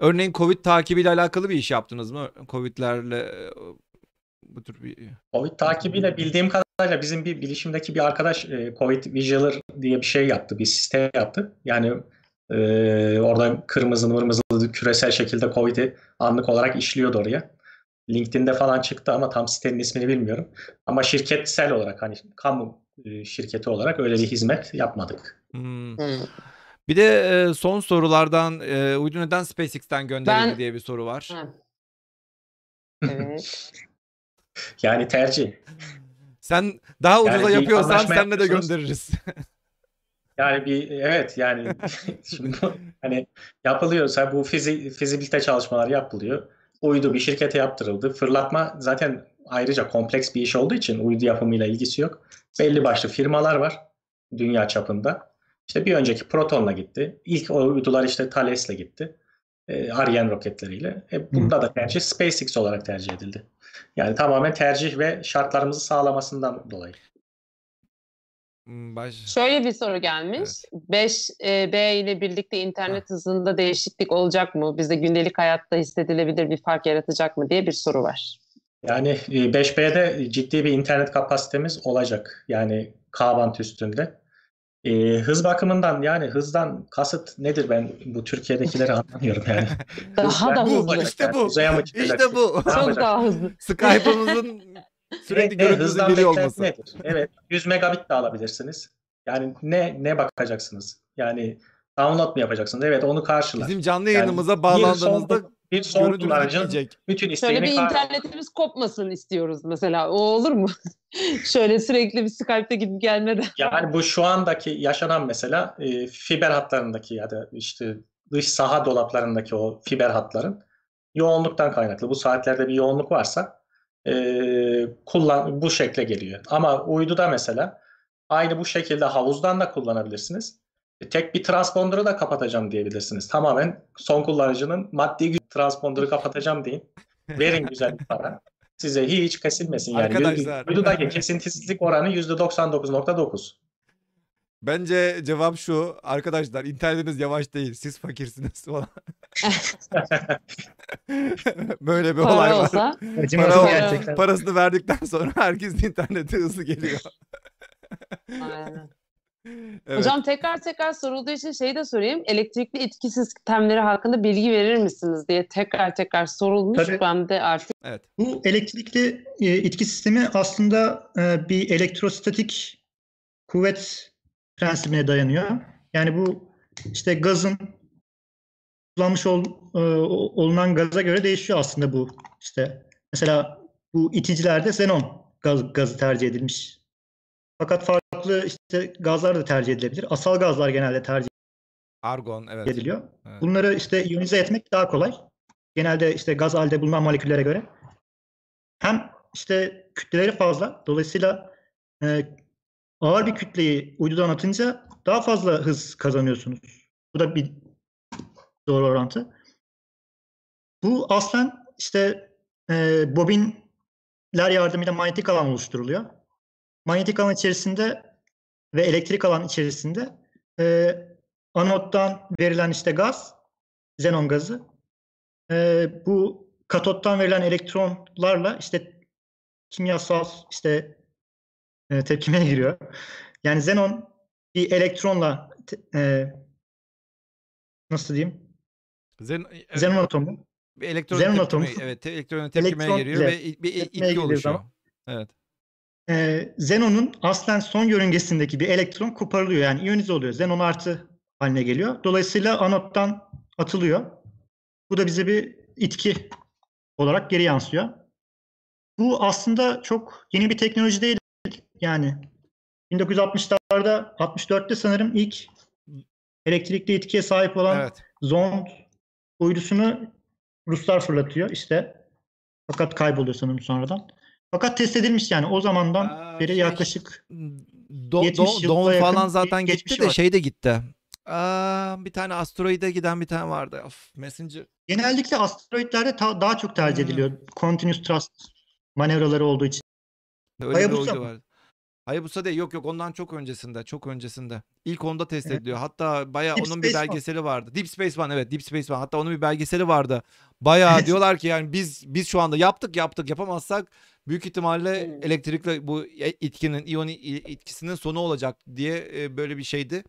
Örneğin Covid takibiyle alakalı bir iş yaptınız mı? Covid'lerle e, bu tür bir Covid takibiyle bildiğim kadarıyla bizim bir bilişimdeki bir arkadaş e, Covid Vigiler diye bir şey yaptı, bir sistem yaptı. Yani e, orada kırmızı mırmızılı küresel şekilde Covid'i anlık olarak işliyordu oraya. LinkedIn'de falan çıktı ama tam sitenin ismini bilmiyorum. Ama şirketsel olarak hani kamu e, şirketi olarak öyle bir hizmet yapmadık. Hmm. Hı. Bir de e, son sorulardan e, uydu neden SpaceX'ten gönderildi Ben- diye bir soru var. Evet. Yani tercih. Sen daha Yani ucuza bir yapıyorsan senle de göndeririz. Yani bir evet yani şimdi hani yapılıyorsa bu fizi, fizibilite çalışmaları yapılıyor. Uydu bir şirkete yaptırıldı. Fırlatma zaten ayrıca kompleks bir iş olduğu için uydu yapımıyla ilgisi yok. Belli başlı firmalar var dünya çapında. İşte bir önceki Proton'la gitti. İlk uydular işte Thales'le gitti. E, Ariane roketleriyle. E, bunda da tercih SpaceX olarak tercih edildi. Yani tamamen tercih ve şartlarımızı sağlamasından dolayı. Hmm, Baş... Şöyle bir soru gelmiş. 5B ile birlikte internet hızında değişiklik olacak mı? Bizde gündelik hayatta hissedilebilir bir fark yaratacak mı diye bir soru var. Yani e, 5B'de ciddi bir internet kapasitemiz olacak. Yani K-band üstünde. E, hız bakımından yani hızdan kasıt nedir ben bu Türkiye'dekileri anlamıyorum yani. Daha da Bu, hızlı. işte bu. İşte bu. Ne Çok yapacaksın? daha hızlı. Skype'ımızın sürekli geliyor beklenti olması. nedir? Evet, 100 megabit de alabilirsiniz. Yani ne ne bakacaksınız? Yani download mu yapacaksınız? Evet, onu karşılar. Bizim canlı Yani yayınımıza bir bağlandığınızda bir son kullanıcının bütün Şöyle isteğini bir karşılar. internetimiz kopmasın istiyoruz mesela. O olur mu? Şöyle sürekli bir Skype'te gidip gelmeden. Yani bu şu andaki yaşanan mesela e, fiber hatlarındaki ya da işte dış saha dolaplarındaki o fiber hatların yoğunluktan kaynaklı. Bu saatlerde bir yoğunluk varsa e, kullan bu şekle geliyor. Ama uyduda mesela aynı bu şekilde havuzdan da kullanabilirsiniz. E, Tek bir transponder'ı da kapatacağım diyebilirsiniz. Tamamen son kullanıcının maddi güç transponder'ı kapatacağım deyin. Verin güzel bir para. Size hiç kesilmesin yani. Arkadaşlar. Uydudaki kesintisizlik oranı %99.9. Bence cevap şu. Arkadaşlar internetiniz yavaş değil. Siz fakirsiniz falan. Böyle bir olay Para var. olsa. Acımasız Para- gerçekten. Parasını verdikten sonra herkesin interneti hızlı geliyor. Aynen. Evet. Hocam tekrar tekrar sorulduğu için şeyi de sorayım. Elektrikli itki sistemleri hakkında bilgi verir misiniz diye tekrar tekrar sorulmuş. Tabii. Ben de artık Evet. Bu elektrikli e, itki sistemi aslında e, bir elektrostatik kuvvet prensibine dayanıyor. Yani bu işte gazın kullanmış ol, e, olunan gaza göre değişiyor aslında bu. İşte mesela bu iticilerde xenon gaz, gazı tercih edilmiş. Fakat farklı işte gazlar da tercih edilebilir. Asal gazlar genelde tercih Argon evet. ediliyor. Evet. Bunları işte iyonize etmek daha kolay. Genelde işte gaz halde bulunan moleküllere göre. Hem işte kütleleri fazla. Dolayısıyla e, ağır bir kütleyi uydudan atınca daha fazla hız kazanıyorsunuz. Bu da bir doğru orantı. Bu aslen işte e, bobinler yardımıyla manyetik alan oluşturuluyor. Manyetik alan içerisinde ve elektrik alan içerisinde e, anottan verilen işte gaz, xenon gazı, e, bu katottan verilen elektronlarla işte kimyasal işte e, tepkimeye giriyor. Yani xenon bir elektronla e, nasıl diyeyim? Zen, evet, Xenon atomu bir elektron xenon tepkime, atomu evet, elektron tepkimeye elektron giriyor ve bir i- tepkimeye itki girdiği oluşuyor. zaman- Evet. e, xenonun aslen son yörüngesindeki bir elektron koparılıyor. Yani iyonize oluyor. Xenon artı haline geliyor. Dolayısıyla anottan atılıyor. Bu da bize bir itki olarak geri yansıyor. Bu aslında çok yeni bir teknoloji değil. Yani 1960'larda 64'te sanırım ilk elektrikli itkiye sahip olan Evet. Zond uydusunu Ruslar fırlatıyor işte. Fakat kayboluyor sanırım sonradan. Fakat test edilmiş yani o zamandan Aa, beri şey, yaklaşık Do, 70 do, yakın falan zaten gitti de var. şey de gitti. Aa, bir tane asteroide giden bir tane vardı. Of, Messenger. genellikle asteroidlerde ta- daha çok tercih Hmm. ediliyor. Continuous thrust manevraları olduğu için. Öyle Hayabusa bir vardı. Hayabusa değil yok yok ondan çok öncesinde çok öncesinde. İlk onda test Evet. ediliyor. Hatta bayağı Deep onun bir Space One. belgeseli vardı. Deep Space One evet Deep Space One. Hatta onun bir belgeseli vardı. Bayağı diyorlar ki yani biz biz şu anda yaptık yaptık yapamazsak büyük ihtimalle Hmm. elektrikle bu e- itkinin iyon etkisinin sonu olacak diye e, böyle bir şeydi.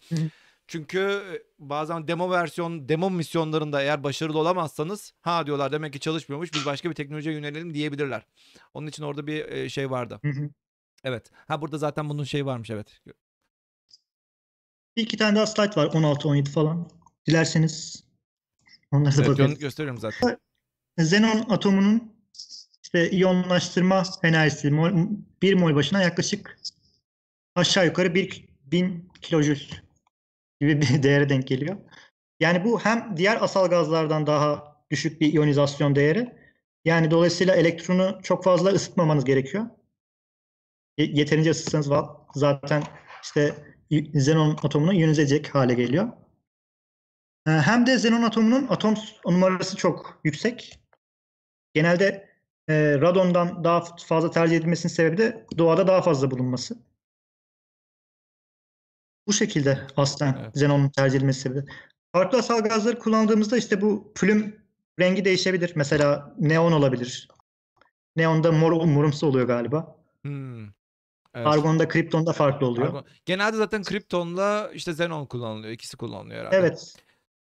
Çünkü e, bazen demo versiyon demo misyonlarında eğer başarılı olamazsanız ha diyorlar demek ki çalışmıyormuş biz başka bir teknolojiye yönelelim diyebilirler. Onun için orada bir e, şey vardı. Evet. Ha burada zaten bunun şey varmış evet. Bir iki tane daha slide var 16-17 falan. Dilerseniz onları da Evet gö- gösteriyorum zaten. Xenon atomunun işte iyonlaştırma enerjisi mol, 1 mol başına yaklaşık aşağı yukarı 1000 kilojül gibi bir değere denk geliyor. Yani bu hem diğer asal gazlardan daha düşük bir iyonizasyon değeri Yani dolayısıyla elektronu çok fazla ısıtmamanız gerekiyor. Ye- Yeterince ısıtsanız zaten işte xenon atomunu iyonize hale geliyor. Ee, Hem de xenon atomunun atom numarası çok yüksek. Genelde e, radondan daha fazla tercih edilmesinin sebebi de doğada daha fazla bulunması. Bu şekilde aslen Evet. xenonun tercih edilmesi sebebi. Farklı asal gazları kullandığımızda işte bu plüm rengi değişebilir. Mesela neon olabilir. Neonda mor morumsu oluyor galiba. Hmm. Evet. Argonda, kriptonda farklı oluyor. Argon. Genelde zaten kriptonla işte xenon kullanılıyor. İkisi kullanılıyor herhalde. Evet.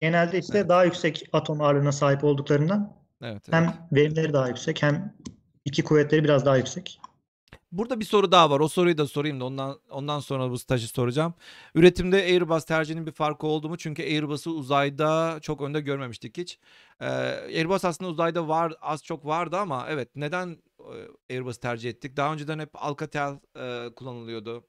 Genelde işte Evet. daha yüksek atom ağırlığına sahip olduklarından Evet, evet. hem verimleri daha yüksek hem iki kuvvetleri biraz daha yüksek. Burada bir soru daha var. O soruyu da sorayım da ondan ondan sonra bu stajı soracağım. Üretimde Airbus tercihinin bir farkı oldu mu? Çünkü Airbus'u uzayda çok önde görmemiştik hiç. Ee, Airbus aslında uzayda var az çok vardı ama evet neden Airbus tercih ettik? Daha önceden hep Alcatel e, kullanılıyordu.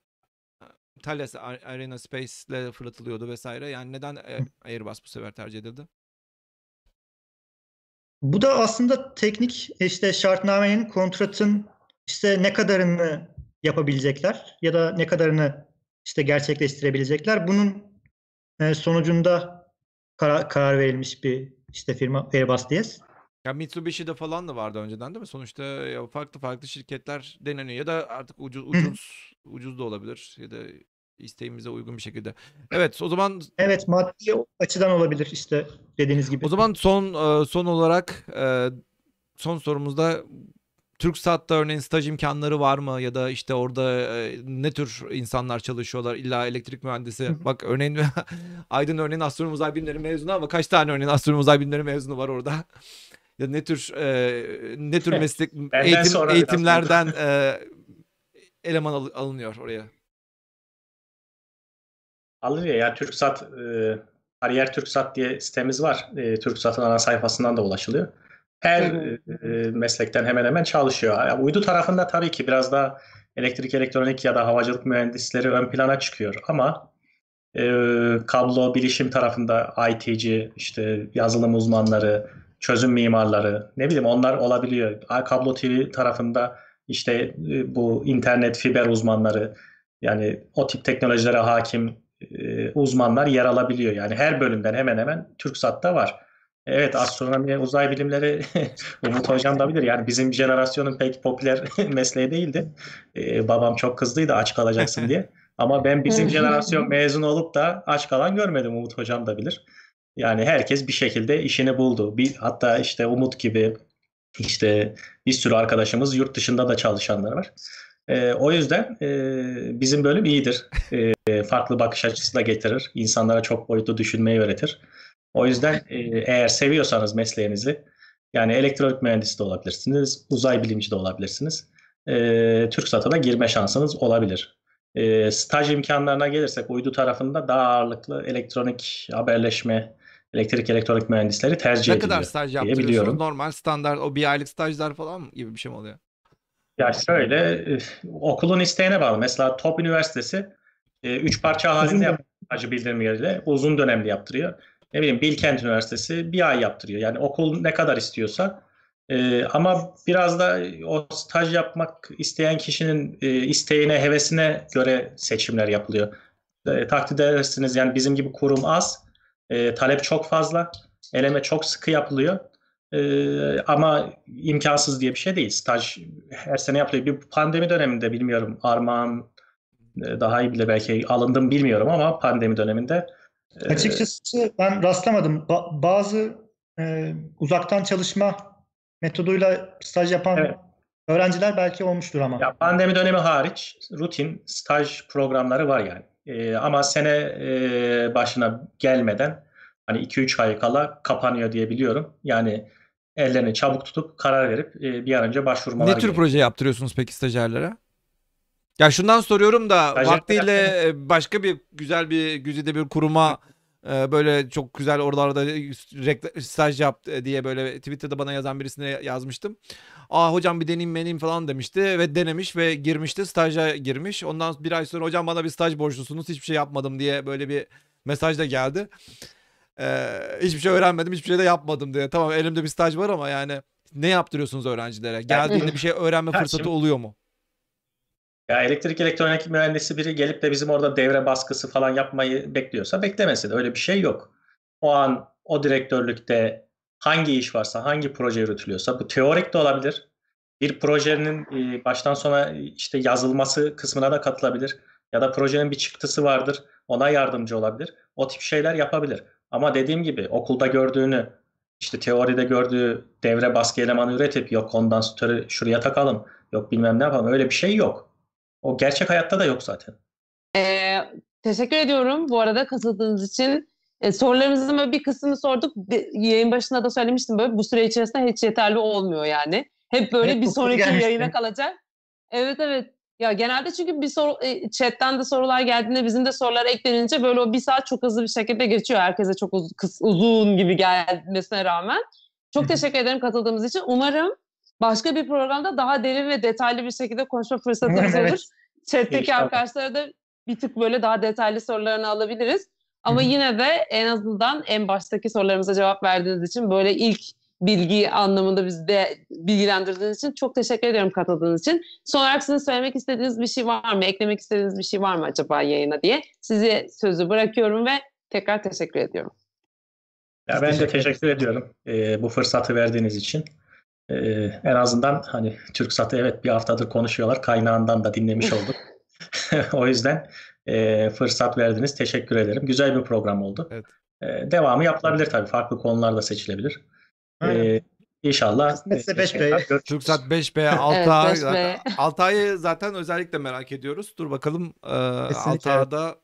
Thales Ar- Arena Space ile fırlatılıyordu vesaire. Yani neden e, Airbus bu sefer tercih edildi? Bu da aslında teknik işte şartnamenin, kontratın işte ne kadarını yapabilecekler ya da ne kadarını işte gerçekleştirebilecekler. Bunun e, sonucunda karar, karar verilmiş bir işte firma Airbus diyez. Ya Mitsubishi'de falan da vardı önceden değil mi? Sonuçta ya farklı farklı şirketler deneniyor ya da artık ucuz ucuz ucuz da olabilir ya da isteğimize uygun bir şekilde. Evet, o zaman Evet maddi açıdan olabilir işte dediğiniz gibi. o zaman son e, son olarak e, son sorumuzda TürkSat'ta örneğin staj imkanları var mı ya da işte orada e, ne tür insanlar çalışıyorlar illa elektrik mühendisi bak örneğin Aydın örneğin astronomi uzay bilimleri mezunu ama kaç tane örneğin astronomi uzay bilimleri mezunu var orada ya ne tür e, ne tür meslek eğitim eğitimlerden e, eleman al- alınıyor oraya Alır ya, ya TürkSat, e, Kariyer TürkSat diye sitemiz var. E, TürkSat'ın ana sayfasından da ulaşılıyor. Her e, meslekten hemen hemen çalışıyor. Ya, uydu tarafında tabii ki biraz daha elektrik, elektronik ya da havacılık mühendisleri ön plana çıkıyor. Ama e, kablo, bilişim tarafında IT'ci, işte yazılım uzmanları, çözüm mimarları, ne bileyim onlar olabiliyor. Kablo TV tarafında işte e, bu internet, fiber uzmanları, yani o tip teknolojilere hakim e, uzmanlar yer alabiliyor. Yani her bölümden hemen hemen TürkSat'ta var. Evet astronomi, uzay bilimleri Umut Hocam da bilir. Yani bizim jenerasyonun pek popüler mesleği değildi. E, babam çok kızdıydı aç kalacaksın diye. Ama ben bizim jenerasyon mezun olup da aç kalan görmedim. Umut Hocam da bilir. Yani herkes bir şekilde işini buldu. Bir, hatta işte Umut gibi işte bir sürü arkadaşımız yurt dışında da çalışanlar var. E, o yüzden e, bizim bölüm iyidir. E, farklı bakış açısı da getirir. İnsanlara çok boyutlu düşünmeyi öğretir. O yüzden e, eğer seviyorsanız mesleğinizi yani elektronik mühendisi de olabilirsiniz, uzay bilimci de olabilirsiniz. E, TürkSat'a da girme şansınız olabilir. E, staj imkanlarına gelirsek uydu tarafında daha ağırlıklı elektronik haberleşme, elektrik elektronik mühendisleri tercih ne ediliyor. kadar staj yaptırıyorsunuz normal standart o bir aylık stajlar falan mı gibi bir şey mi oluyor? Ya şöyle okulun isteğine bağlı. Mesela Top Üniversitesi e, üç parça halinde dönem. yaptırıyor bildirimleriyle uzun dönemli yaptırıyor. Ne bileyim Bilkent Üniversitesi bir ay yaptırıyor. Yani okul ne kadar istiyorsa. E, ama biraz da o staj yapmak isteyen kişinin e, isteğine, hevesine göre seçimler yapılıyor. E, takdir edersiniz yani bizim gibi kurum az, e, talep çok fazla, eleme çok sıkı yapılıyor. E, ama imkansız diye bir şey değil. Staj her sene yapılıyor. Bir pandemi döneminde bilmiyorum Armağan e, daha iyi bile belki alındım bilmiyorum ama pandemi döneminde e, Açıkçası ben rastlamadım. Ba- bazı e, uzaktan çalışma metoduyla staj yapan Evet. öğrenciler belki olmuştur ama. Ya pandemi dönemi hariç rutin staj programları var yani. Ee, ama sene e, başına gelmeden hani 2-3 ay kala kapanıyor diye biliyorum. Yani ellerini çabuk tutup karar verip e, bir an önce başvurmalar Ne tür gerekiyor. proje yaptırıyorsunuz peki stajyerlere? Ya şundan soruyorum da Stajyer- vaktiyle e, başka bir güzel bir güzide bir kuruma e, böyle çok güzel oralarda staj yap diye böyle Twitter'da bana yazan birisine yazmıştım. Aa hocam bir deneyim meneyim falan demişti ve denemiş ve girmişti staja girmiş. Ondan bir ay sonra hocam bana bir staj borçlusunuz hiçbir şey yapmadım diye böyle bir mesaj da geldi. Ee, hiçbir şey öğrenmedim hiçbir şey de yapmadım diye. Tamam elimde bir staj var ama yani ne yaptırıyorsunuz öğrencilere? Geldiğinde bir şey öğrenme fırsatı oluyor mu? Ya elektrik elektronik mühendisi biri gelip de bizim orada devre baskısı falan yapmayı bekliyorsa beklemesin. Öyle bir şey yok. O an o direktörlükte hangi iş varsa, hangi proje yürütülüyorsa bu teorik de olabilir. Bir projenin e, baştan sona işte yazılması kısmına da katılabilir. Ya da projenin bir çıktısı vardır. Ona yardımcı olabilir. O tip şeyler yapabilir. Ama dediğim gibi okulda gördüğünü işte teoride gördüğü devre baskı elemanı üretip yok kondansatörü şuraya takalım. Yok bilmem ne yapalım. Öyle bir şey yok. O gerçek hayatta da yok zaten. Ee, teşekkür ediyorum bu arada katıldığınız için. Ee, sorularımızın böyle bir kısmını sorduk. Bir- yayın başında da söylemiştim böyle bu süre içerisinde hiç yeterli olmuyor yani. Hep böyle Evet, bir sonraki gelmişti. yayına kalacak. Evet evet. Ya genelde çünkü bir soru e, chatten de sorular geldiğinde bizim de sorular eklenince böyle o bir saat çok hızlı bir şekilde geçiyor. Herkese çok uz- kıs- uzun gibi gelmesine rağmen. Çok teşekkür ederim katıldığımız için. Umarım başka bir programda daha derin ve detaylı bir şekilde konuşma fırsatımız Evet. olur. Chat'teki arkadaşlara da bir tık böyle daha detaylı sorularını alabiliriz. Ama Hı yine de en azından en baştaki sorularımıza cevap verdiğiniz için böyle ilk bilgi anlamında bizi de bilgilendirdiğiniz için çok teşekkür ediyorum katıldığınız için. Son olarak sizin söylemek istediğiniz bir şey var mı? Eklemek istediğiniz bir şey var mı acaba yayına diye size sözü bırakıyorum ve tekrar teşekkür ediyorum. Ya Biz ben de teşekkür ediyorum e, bu fırsatı verdiğiniz için. E, en azından hani TürkSat'ı evet bir haftadır konuşuyorlar. Kaynağından da dinlemiş olduk. o yüzden e, fırsat verdiniz. Teşekkür ederim. Güzel bir program oldu. Evet. E, devamı yapılabilir tabii. Farklı konular da seçilebilir. Aynen. E, inşallah. Kısmetse e, 5 tekrar B'ye. görüşürüz. TürkSat 5B, Altağ. Evet, 5B. Altağ'ı zaten özellikle merak ediyoruz. Dur bakalım e, Altağ'da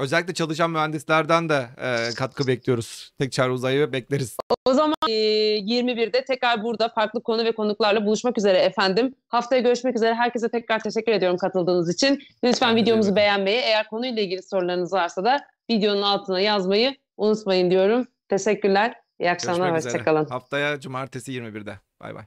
özellikle çalışan mühendislerden de e, katkı bekliyoruz. Tekçar Uzay'ı bekleriz. O zaman e, 21'de tekrar burada farklı konu ve konuklarla buluşmak üzere efendim. Haftaya görüşmek üzere. Herkese tekrar teşekkür ediyorum katıldığınız için. Lütfen videomuzu beğenmeyi, eğer konuyla ilgili sorularınız varsa da videonun altına yazmayı unutmayın diyorum. Teşekkürler. İyi akşamlar. Hoşçakalın. Haftaya cumartesi 21'de. Bay bay.